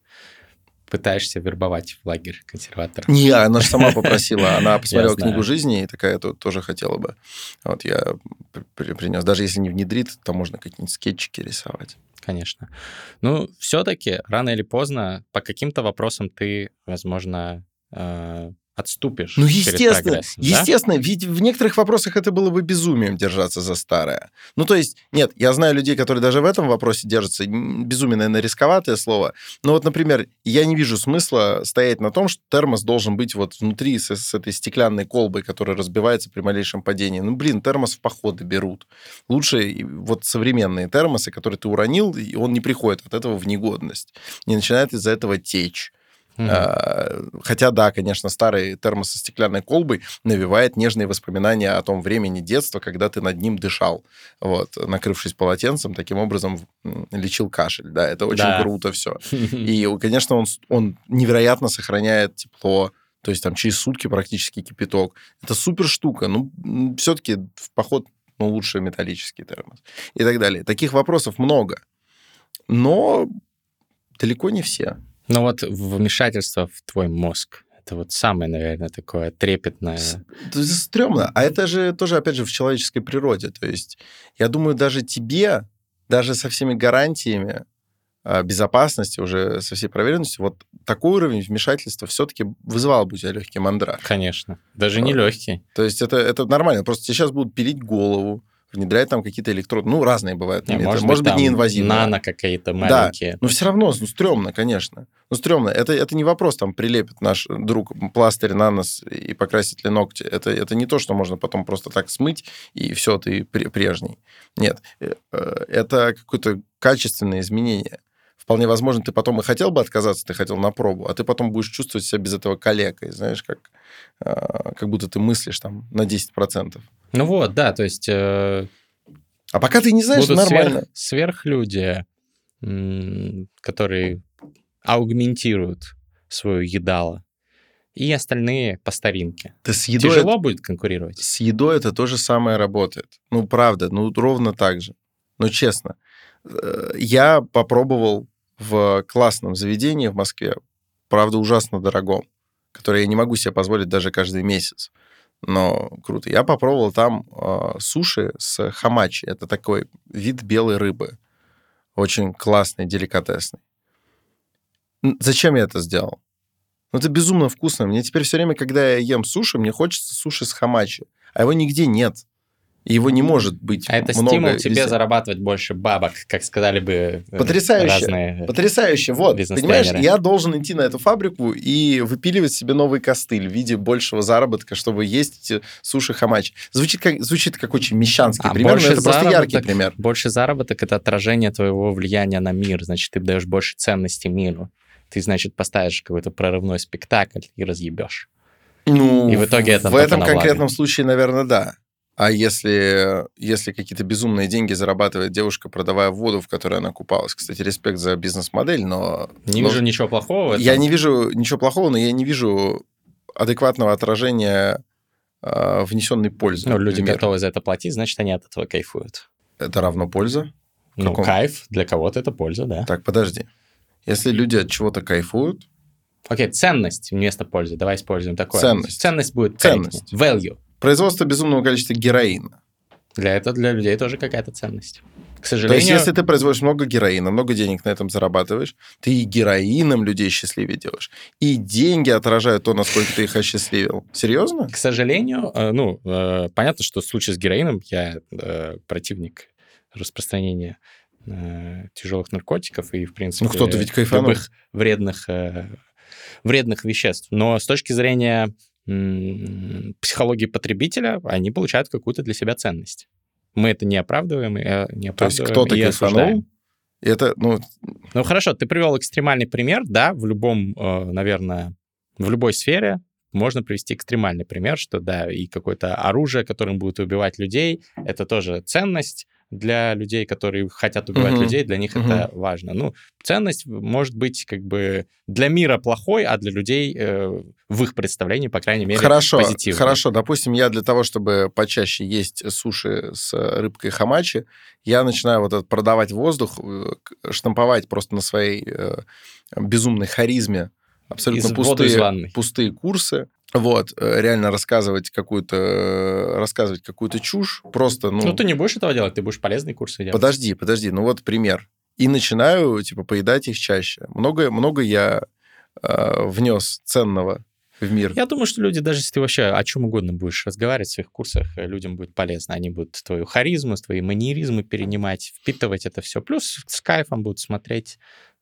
Speaker 2: Пытаешься вербовать в лагерь консерватора.
Speaker 1: Не, она же сама попросила. Она посмотрела книгу жизни и такая то тоже хотела бы. Вот я принес. Даже если не внедрит, то можно какие-нибудь скетчики рисовать.
Speaker 2: Конечно. Ну, все-таки рано или поздно по каким-то вопросам ты, возможно, э, отступишь.
Speaker 1: Ну, естественно, естественно, да? ведь в некоторых вопросах это было бы безумием держаться за старое. Ну, то есть, нет, я знаю людей, которые даже в этом вопросе держатся, безумие, наверное, рисковатое слово, но вот, например, я не вижу смысла стоять на том, что термос должен быть вот внутри с, с этой стеклянной колбой, которая разбивается при малейшем падении. Ну, блин, термос в походы берут. Лучше вот современные термосы, которые ты уронил, и он не приходит от этого в негодность, не начинает из-за этого течь А, хотя, да, конечно, старый термос со стеклянной колбой навевает нежные воспоминания о том времени детства, когда ты над ним дышал, вот, накрывшись полотенцем, таким образом лечил кашель, да, это очень да. круто все. И, конечно, он, он невероятно сохраняет тепло, то есть там через сутки практически кипяток. Это супер штука. Ну, все-таки в поход ну, лучше металлический термос и так далее. Таких вопросов много. Но далеко не все.
Speaker 2: Но вот вмешательство в твой мозг, это вот самое, наверное, такое трепетное.
Speaker 1: Это стрёмно. А это же тоже, опять же, в человеческой природе. То есть, я думаю, даже тебе, даже со всеми гарантиями, а, безопасности, уже со всей проверенностью, вот такой уровень вмешательства все-таки вызывал бы у тебя легкий мандраж.
Speaker 2: Конечно. Даже не легкий.
Speaker 1: То есть это, это нормально. Просто тебе сейчас будут пилить голову, внедряют там какие-то электроды. Ну, разные бывают.
Speaker 2: Не, может, может быть, быть неинвазивные. Нано какие-то маленькие.
Speaker 1: Да, но все равно, ну, стрёмно, конечно. Ну, стрёмно. Это, это не вопрос, там, прилепит наш друг пластырь на нос и покрасит ли ногти. Это, это не то, что можно потом просто так смыть, и все, ты прежний. Нет. Э, э, это какое-то качественное изменение. Вполне возможно, ты потом и хотел бы отказаться, ты хотел на пробу, а ты потом будешь чувствовать себя без этого калекой, знаешь, как, а, как будто ты мыслишь там на 10%.
Speaker 2: Ну вот, да, то есть... Э,
Speaker 1: а пока ты не знаешь,
Speaker 2: будут
Speaker 1: нормально.
Speaker 2: Сверх, сверхлюди, которые аугментируют свою едало, и остальные по старинке.
Speaker 1: Ты с едой
Speaker 2: Тяжело это... будет конкурировать?
Speaker 1: С едой это то же самое работает. Ну, правда, ну, ровно так же. Ну, честно. Э, я попробовал в классном заведении в Москве, правда, ужасно дорогом, которое я не могу себе позволить даже каждый месяц. Но круто. Я попробовал там э, суши с хамачи. Это такой вид белой рыбы. Очень классный, деликатесный. Зачем я это сделал? Ну, это безумно вкусно. Мне теперь все время, когда я ем суши, мне хочется суши с хамачи. А его нигде нет его не может быть
Speaker 2: А это много стимул тебе везде. зарабатывать больше бабок, как сказали бы
Speaker 1: э, Потрясающе. разные Потрясающе. Вот, понимаешь, я должен идти на эту фабрику и выпиливать себе новый костыль в виде большего заработка, чтобы есть суши хамач. Звучит как, звучит как очень мещанский а пример, но это просто яркий пример.
Speaker 2: Больше заработок — это отражение твоего влияния на мир, значит, ты даешь больше ценности миру. Ты, значит, поставишь какой-то прорывной спектакль и разъебешь.
Speaker 1: Ну, и в итоге это в этом конкретном случае, наверное, да. А если, если какие-то безумные деньги зарабатывает девушка, продавая воду, в которой она купалась? Кстати, респект за бизнес-модель, но...
Speaker 2: Не
Speaker 1: но...
Speaker 2: вижу ничего плохого.
Speaker 1: Я не вижу ничего плохого, но я не вижу адекватного отражения э, внесенной пользы.
Speaker 2: Ну, люди например. готовы за это платить, значит, они от этого кайфуют.
Speaker 1: Это равно польза?
Speaker 2: Ну, Каком... кайф для кого-то это польза, да.
Speaker 1: Так, подожди. Если люди от чего-то кайфуют...
Speaker 2: Окей, ценность вместо пользы. Давай используем такое.
Speaker 1: Ценность.
Speaker 2: Ценность будет
Speaker 1: ценность.
Speaker 2: Value.
Speaker 1: Производство безумного количества героина.
Speaker 2: Для этого для людей тоже какая-то ценность. К сожалению...
Speaker 1: То есть, если ты производишь много героина, много денег на этом зарабатываешь, ты и героином людей счастливее делаешь, и деньги отражают то, насколько ты их осчастливил. Серьезно?
Speaker 2: К сожалению, э, ну, э, понятно, что в случае с героином я э, противник распространения тяжелых наркотиков и, в принципе,
Speaker 1: ну, кто-то ведь кайфанул.
Speaker 2: любых вредных, вредных веществ. Но с точки зрения психологии потребителя, они получают какую-то для себя ценность. Мы это не оправдываем, и э, не оправдываем То есть
Speaker 1: кто-то кайфанул, это, ну...
Speaker 2: Ну, хорошо, ты привел экстремальный пример, да, в любом, э, наверное, в любой сфере можно привести экстремальный пример, что, да, и какое-то оружие, которым будут убивать людей, это тоже ценность, для людей, которые хотят убивать угу. людей, для них угу. это важно. Ну, ценность может быть как бы для мира плохой, а для людей э, в их представлении, по крайней мере,
Speaker 1: хорошо,
Speaker 2: позитивной.
Speaker 1: Хорошо, допустим, я для того, чтобы почаще есть суши с рыбкой хамачи, я начинаю вот этот продавать воздух, э, штамповать просто на своей э, безумной харизме абсолютно пустые, пустые курсы, вот, э, реально рассказывать какую-то, рассказывать какую-то чушь, просто, ну...
Speaker 2: Ну, ты не будешь этого делать, ты будешь полезные курсы делать.
Speaker 1: Подожди, подожди, ну вот пример. И начинаю, типа, поедать их чаще. Много, много я э, внес ценного в мир.
Speaker 2: Я думаю, что люди, даже если ты вообще о чем угодно будешь разговаривать в своих курсах, э, людям будет полезно. Они будут твою харизму, твои манеризмы перенимать, впитывать это все. Плюс с кайфом будут смотреть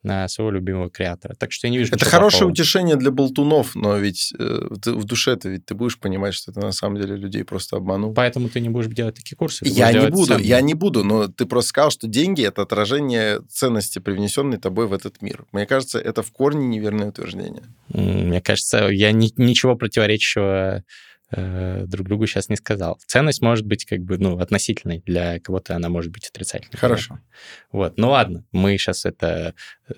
Speaker 2: на своего любимого креатора. Так что я не вижу
Speaker 1: Это хорошее плохого. утешение для болтунов, но ведь э, ты, в душе ты ведь ты будешь понимать, что ты на самом деле людей просто обманул.
Speaker 2: Поэтому ты не будешь делать такие курсы.
Speaker 1: Я не буду, сам. я не буду, но ты просто сказал, что деньги это отражение ценности, привнесенной тобой в этот мир. Мне кажется, это в корне неверное утверждение.
Speaker 2: Мне кажется, я ни, ничего противоречивого э, друг другу сейчас не сказал. Ценность может быть как бы, ну, относительной. Для кого-то она может быть отрицательной.
Speaker 1: Хорошо.
Speaker 2: Вот. Ну ладно, мы сейчас это...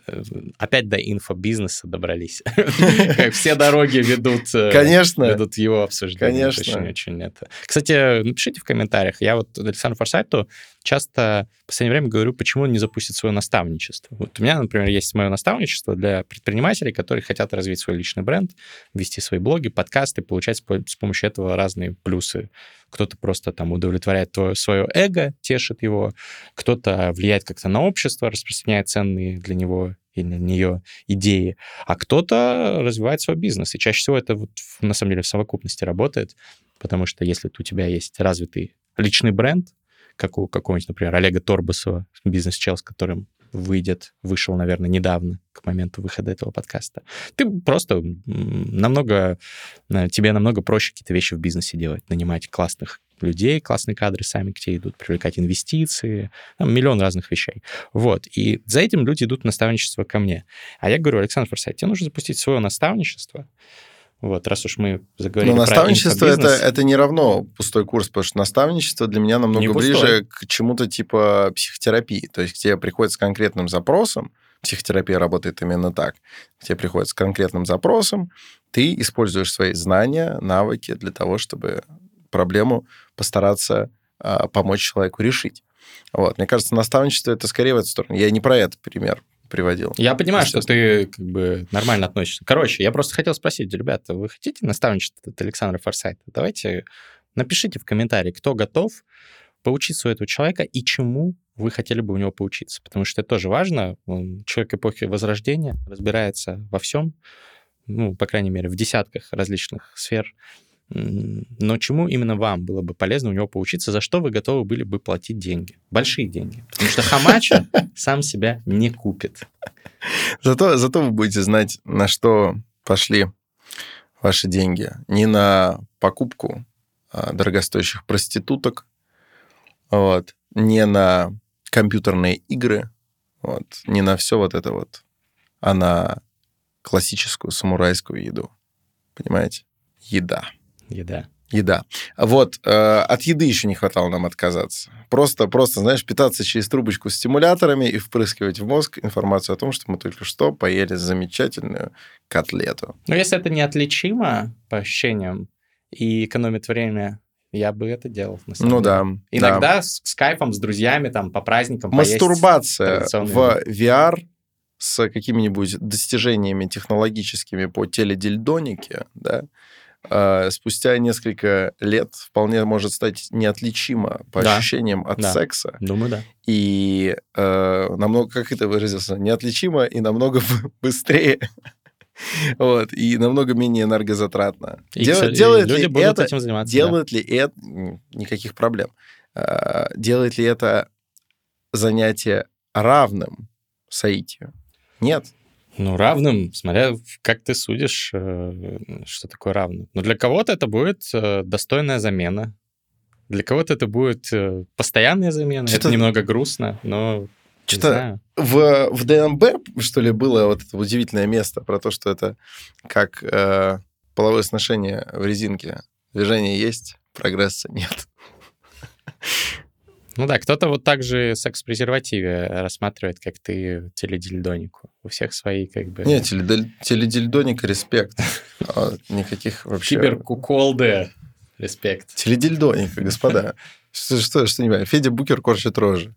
Speaker 2: Э, опять до инфобизнеса добрались. Как все дороги ведут...
Speaker 1: Э, Конечно.
Speaker 2: Ведут его обсуждение.
Speaker 1: Конечно.
Speaker 2: Очень-очень это. Кстати, напишите в комментариях. Я вот Александру Форсайту часто в последнее время говорю, почему он не запустит свое наставничество. Вот у меня, например, есть мое наставничество для предпринимателей, которые хотят развить свой личный бренд, вести свои блоги, подкасты, получать с помощью этого разные плюсы. Кто-то просто там удовлетворяет твое, свое эго, тешит его, кто-то влияет как-то на общество, распространяет ценные для него или на нее идеи, а кто-то развивает свой бизнес. И чаще всего это вот на самом деле в совокупности работает, потому что если у тебя есть развитый личный бренд, как у какого-нибудь, например, Олега Торбасова, бизнес-чел, с которым выйдет, вышел, наверное, недавно, к моменту выхода этого подкаста. Ты просто намного, э, тебе намного проще какие-то вещи в бизнесе делать, нанимать классных людей, классные кадры сами к тебе идут, привлекать инвестиции, там, миллион разных вещей. Вот. И за этим люди идут в наставничество ко мне. А я говорю, Александр Форсайт, тебе нужно запустить свое наставничество, вот, раз уж мы заговорили
Speaker 1: Но наставничество это, это не равно пустой курс, потому что наставничество для меня намного ближе к чему-то типа психотерапии. То есть к тебе приходит с конкретным запросом, психотерапия работает именно так. К тебе приходит с конкретным запросом, ты используешь свои знания, навыки для того, чтобы проблему постараться а, помочь человеку решить. Вот. Мне кажется, наставничество это скорее в эту сторону. Я не про этот пример приводил.
Speaker 2: Я понимаю, что ты как бы нормально относишься. Короче, я просто хотел спросить, ребята, вы хотите наставничество от Александра Форсайта? Давайте напишите в комментарии, кто готов поучиться у этого человека и чему вы хотели бы у него поучиться. Потому что это тоже важно. Он, человек эпохи Возрождения разбирается во всем, ну, по крайней мере, в десятках различных сфер но чему именно вам было бы полезно у него поучиться, за что вы готовы были бы платить деньги? Большие деньги. Потому что Хамача сам себя не купит.
Speaker 1: Зато, зато вы будете знать, на что пошли ваши деньги. Не на покупку а, дорогостоящих проституток, вот, не на компьютерные игры, вот, не на все вот это вот, а на классическую самурайскую еду. Понимаете? Еда.
Speaker 2: Еда.
Speaker 1: Еда. Вот, э, от еды еще не хватало нам отказаться. Просто, просто, знаешь, питаться через трубочку стимуляторами и впрыскивать в мозг информацию о том, что мы только что поели замечательную котлету.
Speaker 2: Но если это неотличимо по ощущениям и экономит время, я бы это делал.
Speaker 1: На самом ну деле. да.
Speaker 2: Иногда
Speaker 1: да.
Speaker 2: С, с кайфом, с друзьями, там, по праздникам
Speaker 1: Мастурбация в VR с какими-нибудь достижениями технологическими по теледильдонике, да, спустя несколько лет вполне может стать неотличимо по да. ощущениям от
Speaker 2: да.
Speaker 1: секса.
Speaker 2: Думаю, да.
Speaker 1: И э, намного, как это выразился, неотличимо и намного быстрее. Вот, и намного менее энергозатратно.
Speaker 2: И, Дел, кстати, делает люди ли будут это, этим заниматься.
Speaker 1: Делает да. ли это... Никаких проблем. Э, делает ли это занятие равным соитию? Нет.
Speaker 2: Ну, равным, смотря как ты судишь, э, что такое равным. Но для кого-то это будет э, достойная замена. Для кого-то это будет э, постоянная замена. Что-то... Это немного грустно, но
Speaker 1: что-то в, в ДНБ, что ли, было вот это удивительное место про то, что это как э, половое сношение в резинке. Движение есть, прогресса нет.
Speaker 2: Ну да, кто-то вот так же секс-презервативе рассматривает, как ты теледильдонику. У всех свои как бы...
Speaker 1: Нет, теледильдоника респект. А никаких вообще...
Speaker 2: Киберкуколды респект.
Speaker 1: Теледильдоника, господа. Что, что, что не понимаю? Федя Букер корчит рожи.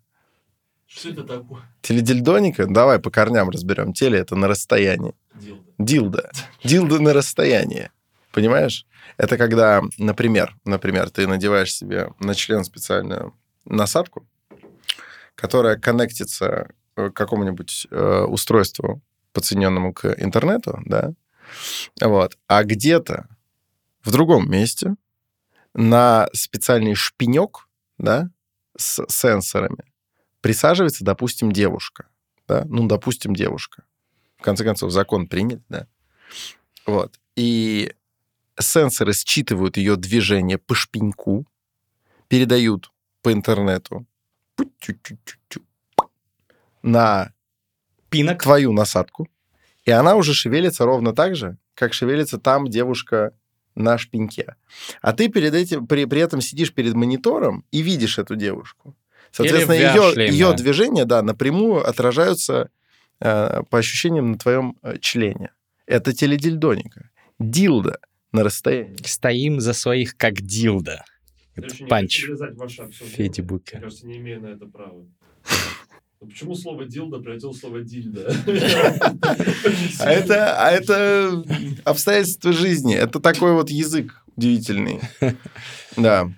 Speaker 4: Что это такое?
Speaker 1: Теледильдоника? Давай по корням разберем. Теле это на расстоянии. Дилда. Дилда. Дилда на расстоянии. Понимаешь? Это когда, например, например, ты надеваешь себе на член специальную насадку, которая коннектится к какому-нибудь э, устройству, подсоединенному к интернету, да, вот, а где-то в другом месте на специальный шпинек, да, с сенсорами присаживается, допустим, девушка, да, ну, допустим, девушка. В конце концов, закон принят, да. Вот. И сенсоры считывают ее движение по шпеньку, передают по интернету на
Speaker 2: Пинок.
Speaker 1: твою насадку, и она уже шевелится ровно так же, как шевелится там девушка на шпеньке. А ты перед этим, при, при этом сидишь перед монитором и видишь эту девушку. Соответственно, ее, ее движения, да, напрямую отражаются э, по ощущениям на твоем э, члене. Это теледильдоника. Дилда на расстоянии.
Speaker 2: Стоим за своих как дилда.
Speaker 4: Не
Speaker 2: Панч. Феди Букер.
Speaker 4: Мне кажется, не имею на это права. Но почему слово «дилда» превратило в слово «дильда»?
Speaker 1: А это, а это обстоятельства жизни. Это такой вот язык удивительный. Да.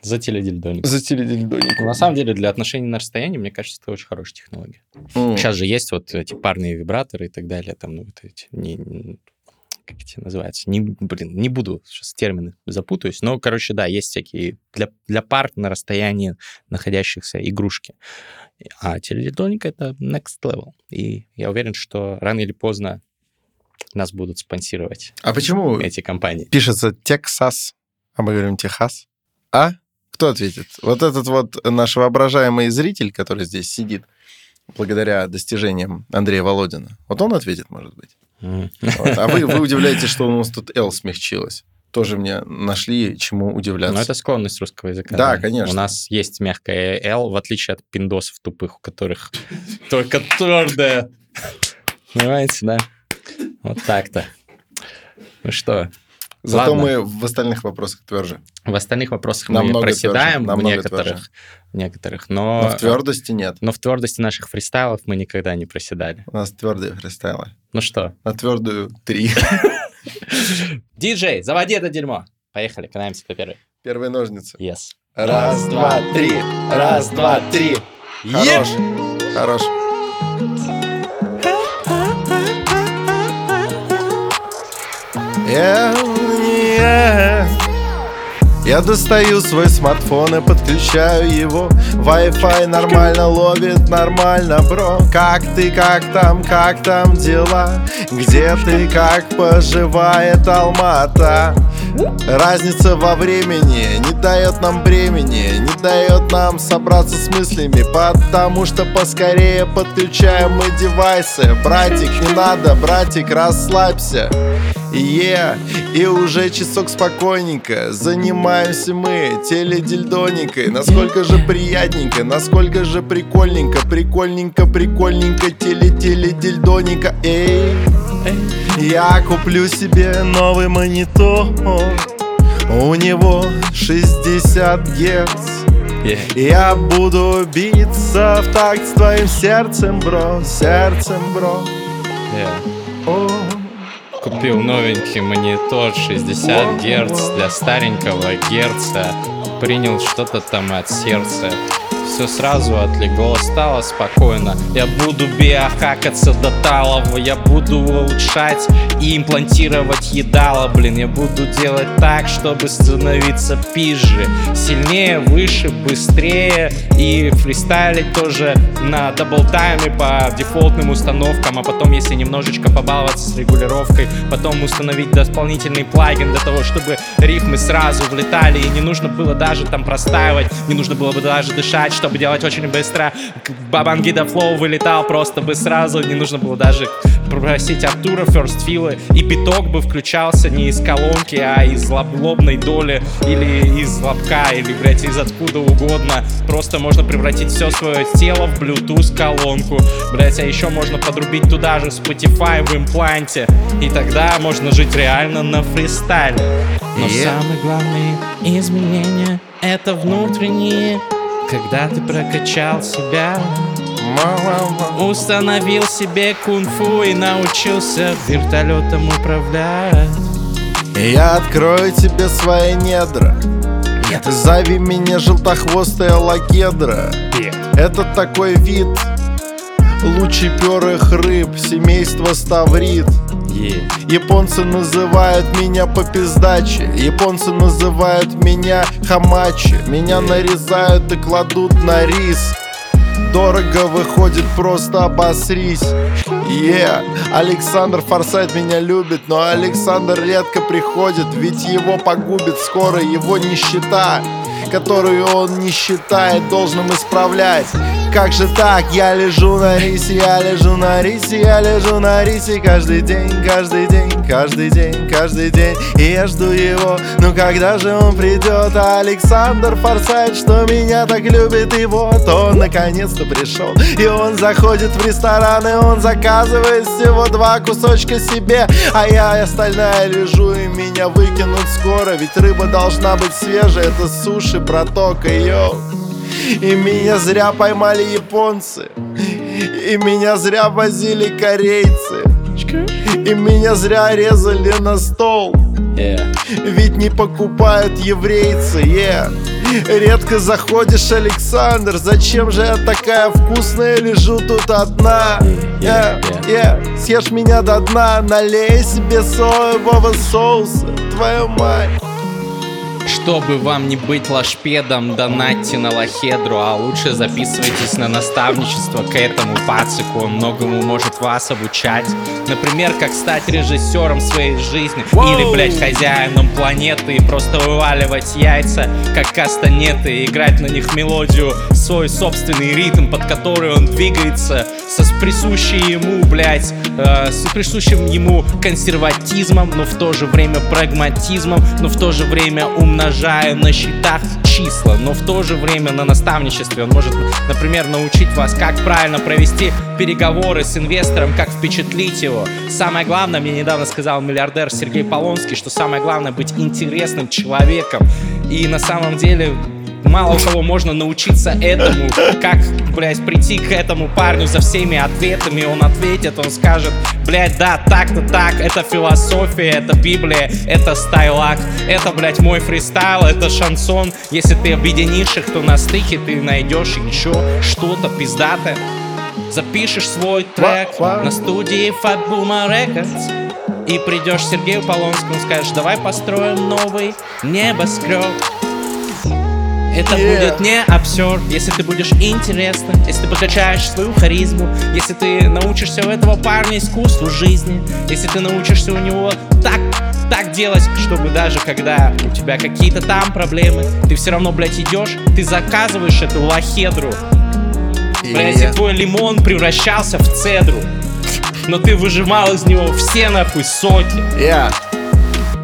Speaker 2: За теледильдоник.
Speaker 1: За теледильдонику.
Speaker 2: На самом деле, для отношений на расстоянии, мне кажется, это очень хорошая технология. Сейчас же есть вот эти парные вибраторы и так далее, там, ну, вот эти, не- как эти называются, не, блин, не буду, сейчас термины запутаюсь, но, короче, да, есть всякие для, для пар на расстоянии находящихся игрушки. А теледильдоник — это next level. И я уверен, что рано или поздно нас будут спонсировать
Speaker 1: А почему
Speaker 2: эти компании.
Speaker 1: пишется Тексас, а мы говорим Техас? А? Кто ответит? Вот этот вот наш воображаемый зритель, который здесь сидит, благодаря достижениям Андрея Володина. Вот он ответит, может быть. Вот. А вы, вы удивляетесь, что у нас тут L смягчилось. Тоже мне нашли чему удивляться.
Speaker 2: Ну, это склонность русского языка.
Speaker 1: Да, конечно.
Speaker 2: У нас есть мягкая L, в отличие от пиндосов тупых, у которых только твердая. Понимаете, да? Вот так-то. Ну что,
Speaker 1: Зато
Speaker 2: ладно.
Speaker 1: мы в остальных вопросах тверже.
Speaker 2: в остальных вопросах мы
Speaker 1: Намного
Speaker 2: проседаем
Speaker 1: тверже,
Speaker 2: в некоторых,
Speaker 1: тверже.
Speaker 2: некоторых, но,
Speaker 1: Но в твердости нет.
Speaker 2: но в твердости наших фристайлов мы никогда не проседали.
Speaker 1: У нас твердые фристайлы.
Speaker 2: Ну что,
Speaker 1: На твердую три.
Speaker 2: диджей, заводи это дерьмо. Поехали, катаемся по первой.
Speaker 1: Первые ножницы.
Speaker 2: Yes.
Speaker 1: Раз, два, три. Раз, два, три. Хорош. Хорош. Yeah, Я достаю свой смартфон и подключаю его. Wi-Fi нормально ловит, нормально, бро. Как ты, как там, как там дела? Где ты, как поживает Алмата? Разница во времени не дает нам времени Не дает нам собраться с мыслями Потому что поскорее подключаем мы девайсы. Братик, не надо, братик, расслабься Е, и уже часок спокойненько Занимаемся мы теледильдоникой Насколько же приятненько, насколько же прикольненько Прикольненько, прикольненько, теле-теледильдоника Эй, я куплю себе новый монитор У него 60 герц
Speaker 2: Yeah.
Speaker 1: Я буду биться в такт с твоим сердцем, бро Сердцем, бро
Speaker 2: Yeah.
Speaker 1: О.
Speaker 2: Купил новенький монитор 60 герц для старенького герца. Принял что-то там от сердца. Все сразу отлегло, стало спокойно. Я буду биохакаться до талого, я буду улучшать и имплантировать едало, блин. Я буду делать так, чтобы становиться пизже, сильнее, выше, быстрее и фристайлить тоже на double time е по дефолтным установкам, а потом, если немножечко побаловаться с регулировкой, потом установить дополнительный плагин для того, чтобы рифмы сразу влетали, и не нужно было даже там простаивать, не нужно было бы даже дышать, чтобы делать очень быстро. Бабангида flow вылетал просто бы сразу, не нужно было даже просить Артура ферст филы, и биток бы включался не из колонки, а из лоб- лобной доли, или из лобка, или, блядь, из откуда угодно. Просто можно превратить все свое тело в Bluetooth колонку. Блять, а еще можно подрубить туда же Spotify в импланте. И тогда можно жить реально на фристайле. Но
Speaker 1: Yeah.
Speaker 2: самое главное изменение это внутренние. Когда ты прокачал себя, установил себе кунг-фу и научился вертолетом управлять.
Speaker 1: Я открою тебе свои недра. Зови меня желтохвостая лагедра Это такой вид лучеперых рыб Семейство ставрит Японцы называют меня по пиздаче. Японцы называют меня хамачи. Меня нарезают и кладут на рис. Дорого выходит, просто обосрись. Yeah. Александр Форсайт меня любит, но Александр редко приходит, ведь его погубит скоро его нищета которую он не считает должным исправлять. Как же так? Я лежу на рисе, я лежу на рисе, я лежу на рисе. Каждый день, каждый день, каждый день, каждый день. И я жду его, ну когда же он придет? Александр Форсайт, что меня так любит? И вот он наконец-то пришел. И он заходит в ресторан, и он заказывает всего два кусочка себе. А я остальная лежу, и меня выкинут скоро. Ведь рыба должна быть свежая, это суши протока, йоу и меня зря поймали японцы. И меня зря возили корейцы. И меня зря резали на стол.
Speaker 2: Yeah.
Speaker 1: Ведь не покупают еврейцы, yeah. Редко заходишь, Александр. Зачем же я такая вкусная Лежу тут одна? Yeah, yeah. Съешь меня до дна Налей себе соевого соуса Твою мать
Speaker 2: Чтобы вам не быть лошпедом, донатьте на лохедру, а лучше записывайтесь на наставничество к этому пацику, он многому может вас обучать. Например, как стать режиссером своей жизни, или, блять, хозяином планеты и просто вываливать яйца, как кастанеты, и играть на них мелодию, свой собственный ритм, под который он двигается, со присущей ему, блять, э, с присущим ему консерватизмом, но в то же время прагматизмом, но в то же время умножая на счетах числа, но в то же время на наставничестве он может, например, научить вас, как правильно провести переговоры с инвестором, как впечатлить его. Самое главное, мне недавно сказал миллиардер Сергей Полонский, что самое главное быть интересным человеком. И на самом деле мало у кого можно научиться этому, как, блядь, прийти к этому парню за всеми ответами, он ответит, он скажет, блядь, да, так-то так, это философия, это Библия, это стайлак, это, блядь, мой фристайл, это шансон, если ты объединишь их, то на стыке ты найдешь еще что-то пиздатое. Запишешь свой трек
Speaker 1: Ва- ва.
Speaker 2: на студии Fatboomer Records И придешь к Сергею Полонскому, скажешь, давай построим новый небоскреб это
Speaker 1: Yeah.
Speaker 2: будет не обсер, если ты будешь интересным, если ты покачаешь свою харизму, если ты научишься у этого парня искусству жизни, если ты научишься у него так, так делать, чтобы даже когда у тебя какие-то там проблемы, ты все равно, блядь, идешь, ты заказываешь эту лохедру, блядь, и
Speaker 1: Yeah.
Speaker 2: твой лимон превращался в цедру, но ты выжимал из него все нахуй соки
Speaker 1: Yeah.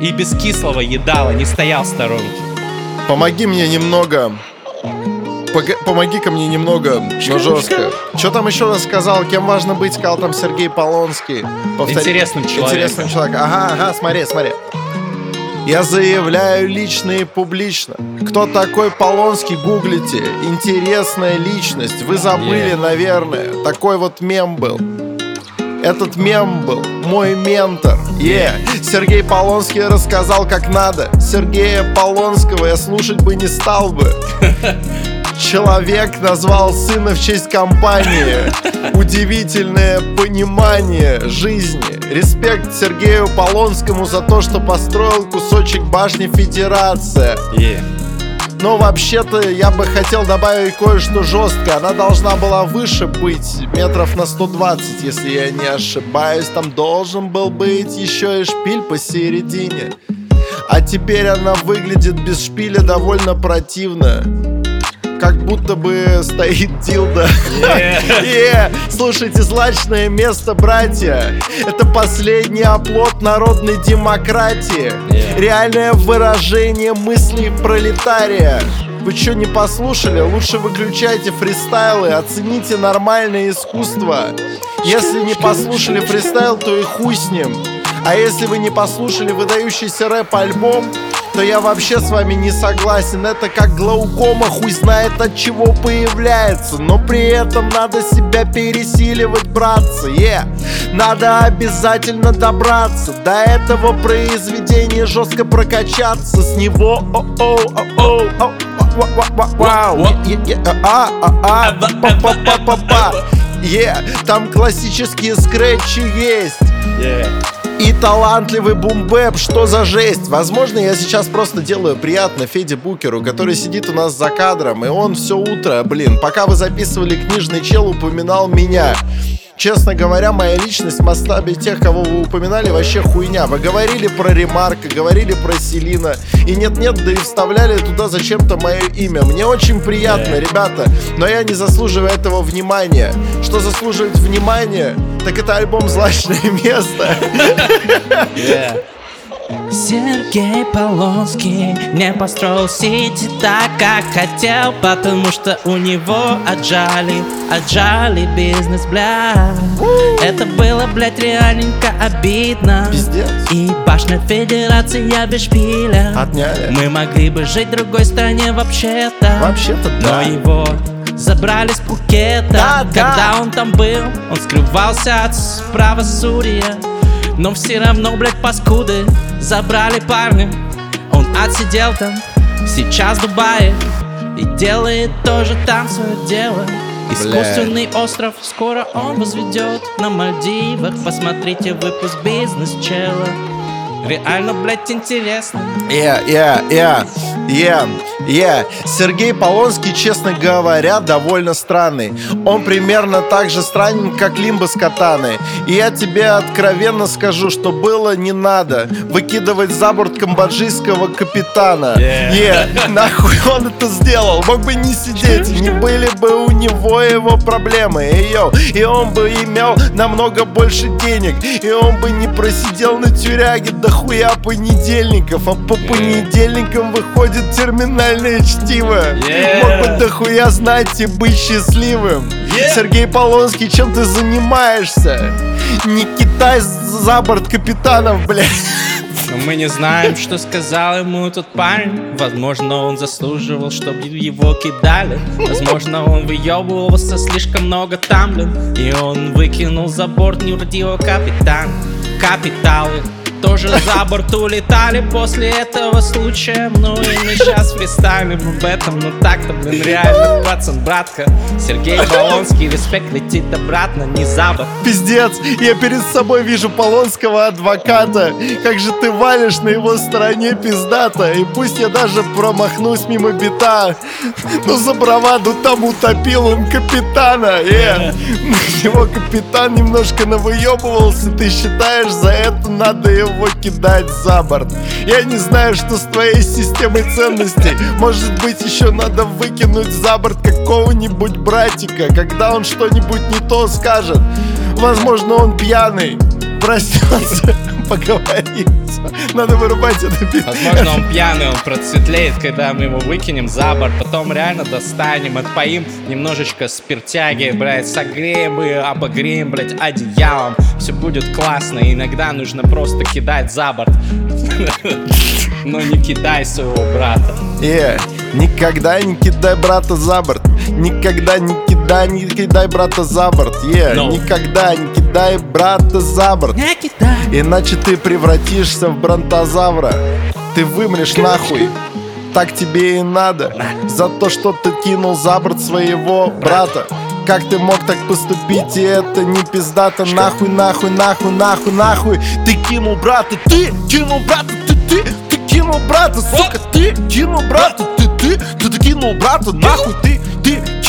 Speaker 2: и без кислого едала, не стоял в сторонке.
Speaker 1: Помоги мне немного. Помоги-ка мне немного, но жестко. Что там еще раз сказал? Кем важно быть, сказал там Сергей Полонский. Повтори.
Speaker 2: Интересным человеком.
Speaker 1: Интересным человеком. Ага, ага, смотри, смотри. Я заявляю лично и публично. Кто такой Полонский, гуглите. Интересная личность. Вы забыли,
Speaker 2: Yeah.
Speaker 1: наверное. Такой вот мем был. Этот мем был мой ментор. Е, Сергей Полонский рассказал, как надо. Сергея Полонского я слушать бы не стал бы. Человек назвал сына в честь компании. Удивительное понимание жизни. Респект Сергею Полонскому за то, что построил кусочек башни Федерация. Но вообще-то я бы хотел добавить кое-что жесткое. Она должна была выше быть, метров на 120, если я не ошибаюсь. Там должен был быть еще и шпиль посередине. А теперь она выглядит без шпиля довольно противно. Как будто бы стоит дилда. Е, Слушайте, злачное место, братья. Это последний оплот народной демократии.
Speaker 2: Yeah.
Speaker 1: Реальное выражение мыслей пролетария. Вы что, не послушали? Лучше выключайте фристайлы, оцените нормальное искусство. Если не послушали фристайл, то и хуй с ним. А если вы не послушали выдающийся рэп-альбом, то я вообще с вами не согласен. Это как глаукома, хуй знает от чего появляется. Но при этом надо себя пересиливать, братцы. Е, Надо обязательно добраться до этого произведения, жестко прокачаться с него. О, ва- ва- ва- Вау, а, а, а, па-па-па-па-па. Е, там классические скретчи есть. И талантливый бумбэп. Что за жесть? Возможно, я сейчас просто делаю приятно Феде Букеру, который сидит у нас за кадром, и он все утро, блин, пока вы записывали книжный чел, упоминал меня. Честно говоря, моя личность в масштабе тех, кого вы упоминали, вообще хуйня. Вы говорили про Ремарка, говорили про Селина, и нет-нет, да и вставляли туда зачем-то мое имя. Мне очень приятно, ребята, но я не заслуживаю этого внимания. Что заслуживает внимания? Так это альбом «Злачное место».
Speaker 5: Yeah.
Speaker 2: Сергей Полонский не построил сити так, как хотел Потому что у него отжали, отжали бизнес, бля Это было, блядь, реальненько обидно
Speaker 1: Пиздец.
Speaker 2: И башня федерации я без шпиля
Speaker 1: Отняли.
Speaker 2: Мы могли бы жить в другой стране вообще-то
Speaker 1: Вообще-то
Speaker 2: Но
Speaker 1: да.
Speaker 2: его забрали с Пукета
Speaker 1: Да, да.
Speaker 2: Когда он там был, он скрывался от правосудия Но все равно, блядь, паскуды Забрали парня. Он отсидел там, сейчас в Дубае И делает тоже там свое дело. Искусственный остров скоро он возведет на Мальдивах. Посмотрите выпуск бизнес-чела Реально, блядь, интересно
Speaker 1: Yeah, yeah, yeah, yeah, yeah. Сергей Полонский, честно говоря, довольно странный. Он примерно так же странен, как Лимба с Катаны. И я тебе откровенно скажу, что было не надо выкидывать за борт камбоджийского капитана. Yeah. нахуй он это сделал? Мог бы не сидеть, не были бы у него его проблемы. И, йоу, и он бы имел намного больше денег. И он бы не просидел на тюряге до хуя понедельников. А по понедельникам выходит терминальное чтиво.
Speaker 5: Yeah.
Speaker 1: Мог бы дохуя знать и быть счастливым. Сергей Полонский, чем ты занимаешься? Не китай за борт капитанов, блядь.
Speaker 2: Но мы не знаем, что сказал ему тот парень Возможно, он заслуживал, чтобы его кидали Возможно, он выебывался слишком много там, блин И он выкинул за борт нерадивого капитана Капиталы тоже за борт улетали после этого случая. Ну и мы сейчас фристайлим об этом. Ну так-то, блин, реально, пацан, братка. Сергей Болонский, респект летит обратно, не за борт.
Speaker 1: Пиздец, я перед собой вижу полонского адвоката. Как же ты валишь на его стороне пиздата И пусть я даже промахнусь мимо бита. Но за браваду там утопил он капитана. Э. Его капитан немножко навыебывался. Ты считаешь, за это надо его кидать за борт. Я не знаю, что с твоей системой ценностей. Может быть, еще надо выкинуть за борт какого-нибудь братика. Когда он что-нибудь не то скажет Возможно, он пьяный Проснется, поговорится Надо вырубать это пи-
Speaker 2: Возможно, он пьяный, он процветлеет, когда мы его выкинем за борт, потом реально достанем, отпоим немножечко спиртяги, блядь, согреем и обогреем, блядь, одеялом. Все будет классно, иногда нужно просто кидать за борт. Но не кидай своего брата.
Speaker 1: Э, никогда не кидай брата за борт Никогда не кидай, не кидай брата за борт Е,
Speaker 2: No.
Speaker 1: никогда не кидай брата за борт
Speaker 2: Не кидай.
Speaker 1: Иначе ты превратишься в бронтозавра. Ты вымрешь нахуй. Так тебе и надо. За то, что ты кинул за борт своего брата. Как ты мог так поступить, и это не пиздато. Нахуй, нахуй, нахуй, нахуй, нахуй. Ты кинул брата, ты кинул брата, ты, ты Ты кинул брата, сука, ты кинул брата, ты, ты Ты, ты кинул брата, нахуй, ты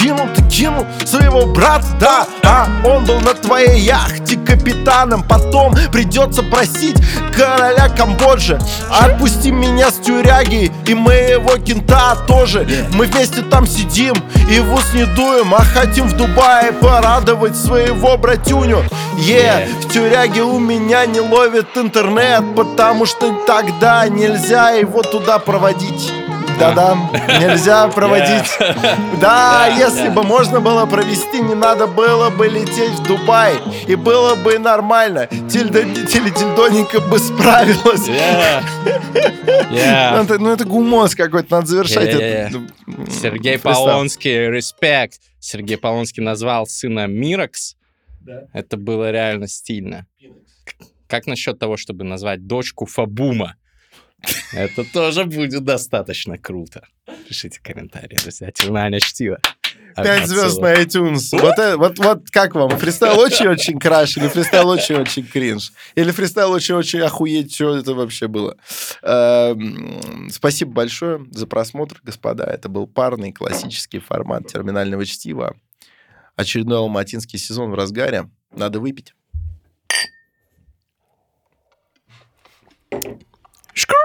Speaker 1: кинул, ты кинул своего брата, да А он был на твоей яхте капитаном. Потом придется просить короля Камбоджи. Отпусти меня с тюряги и моего кента тоже. Мы вместе там сидим и в ус не дуем А хотим в Дубае порадовать своего братюню. Е, в тюряге у меня не ловит интернет Потому что тогда нельзя его туда проводить да-да, нельзя проводить. Да, если бы можно было провести, не надо было бы лететь в Дубай. И было бы нормально. Телетильдоника бы справилась. Ну, это, ну, это гумоз какой-то, надо завершать
Speaker 5: Сергей. Полонский, респект. Сергей Полонский назвал сына Миракс.
Speaker 6: Да.
Speaker 5: Это было реально стильно. Как насчет того, чтобы назвать дочку Фабума? Это тоже будет достаточно круто. Пишите комментарии, друзья. Терминальное чтиво.
Speaker 1: Пять звезд на iTunes. Вот, э- вот, вот как вам? Фристайл очень-очень краш или фристайл очень-очень кринж? Или фристайл очень-очень охуеть, что это вообще было? Эм, Спасибо большое за просмотр, господа. Это был парный классический формат терминального чтива. Очередной алматинский сезон в разгаре. Надо выпить.
Speaker 7: Шкр.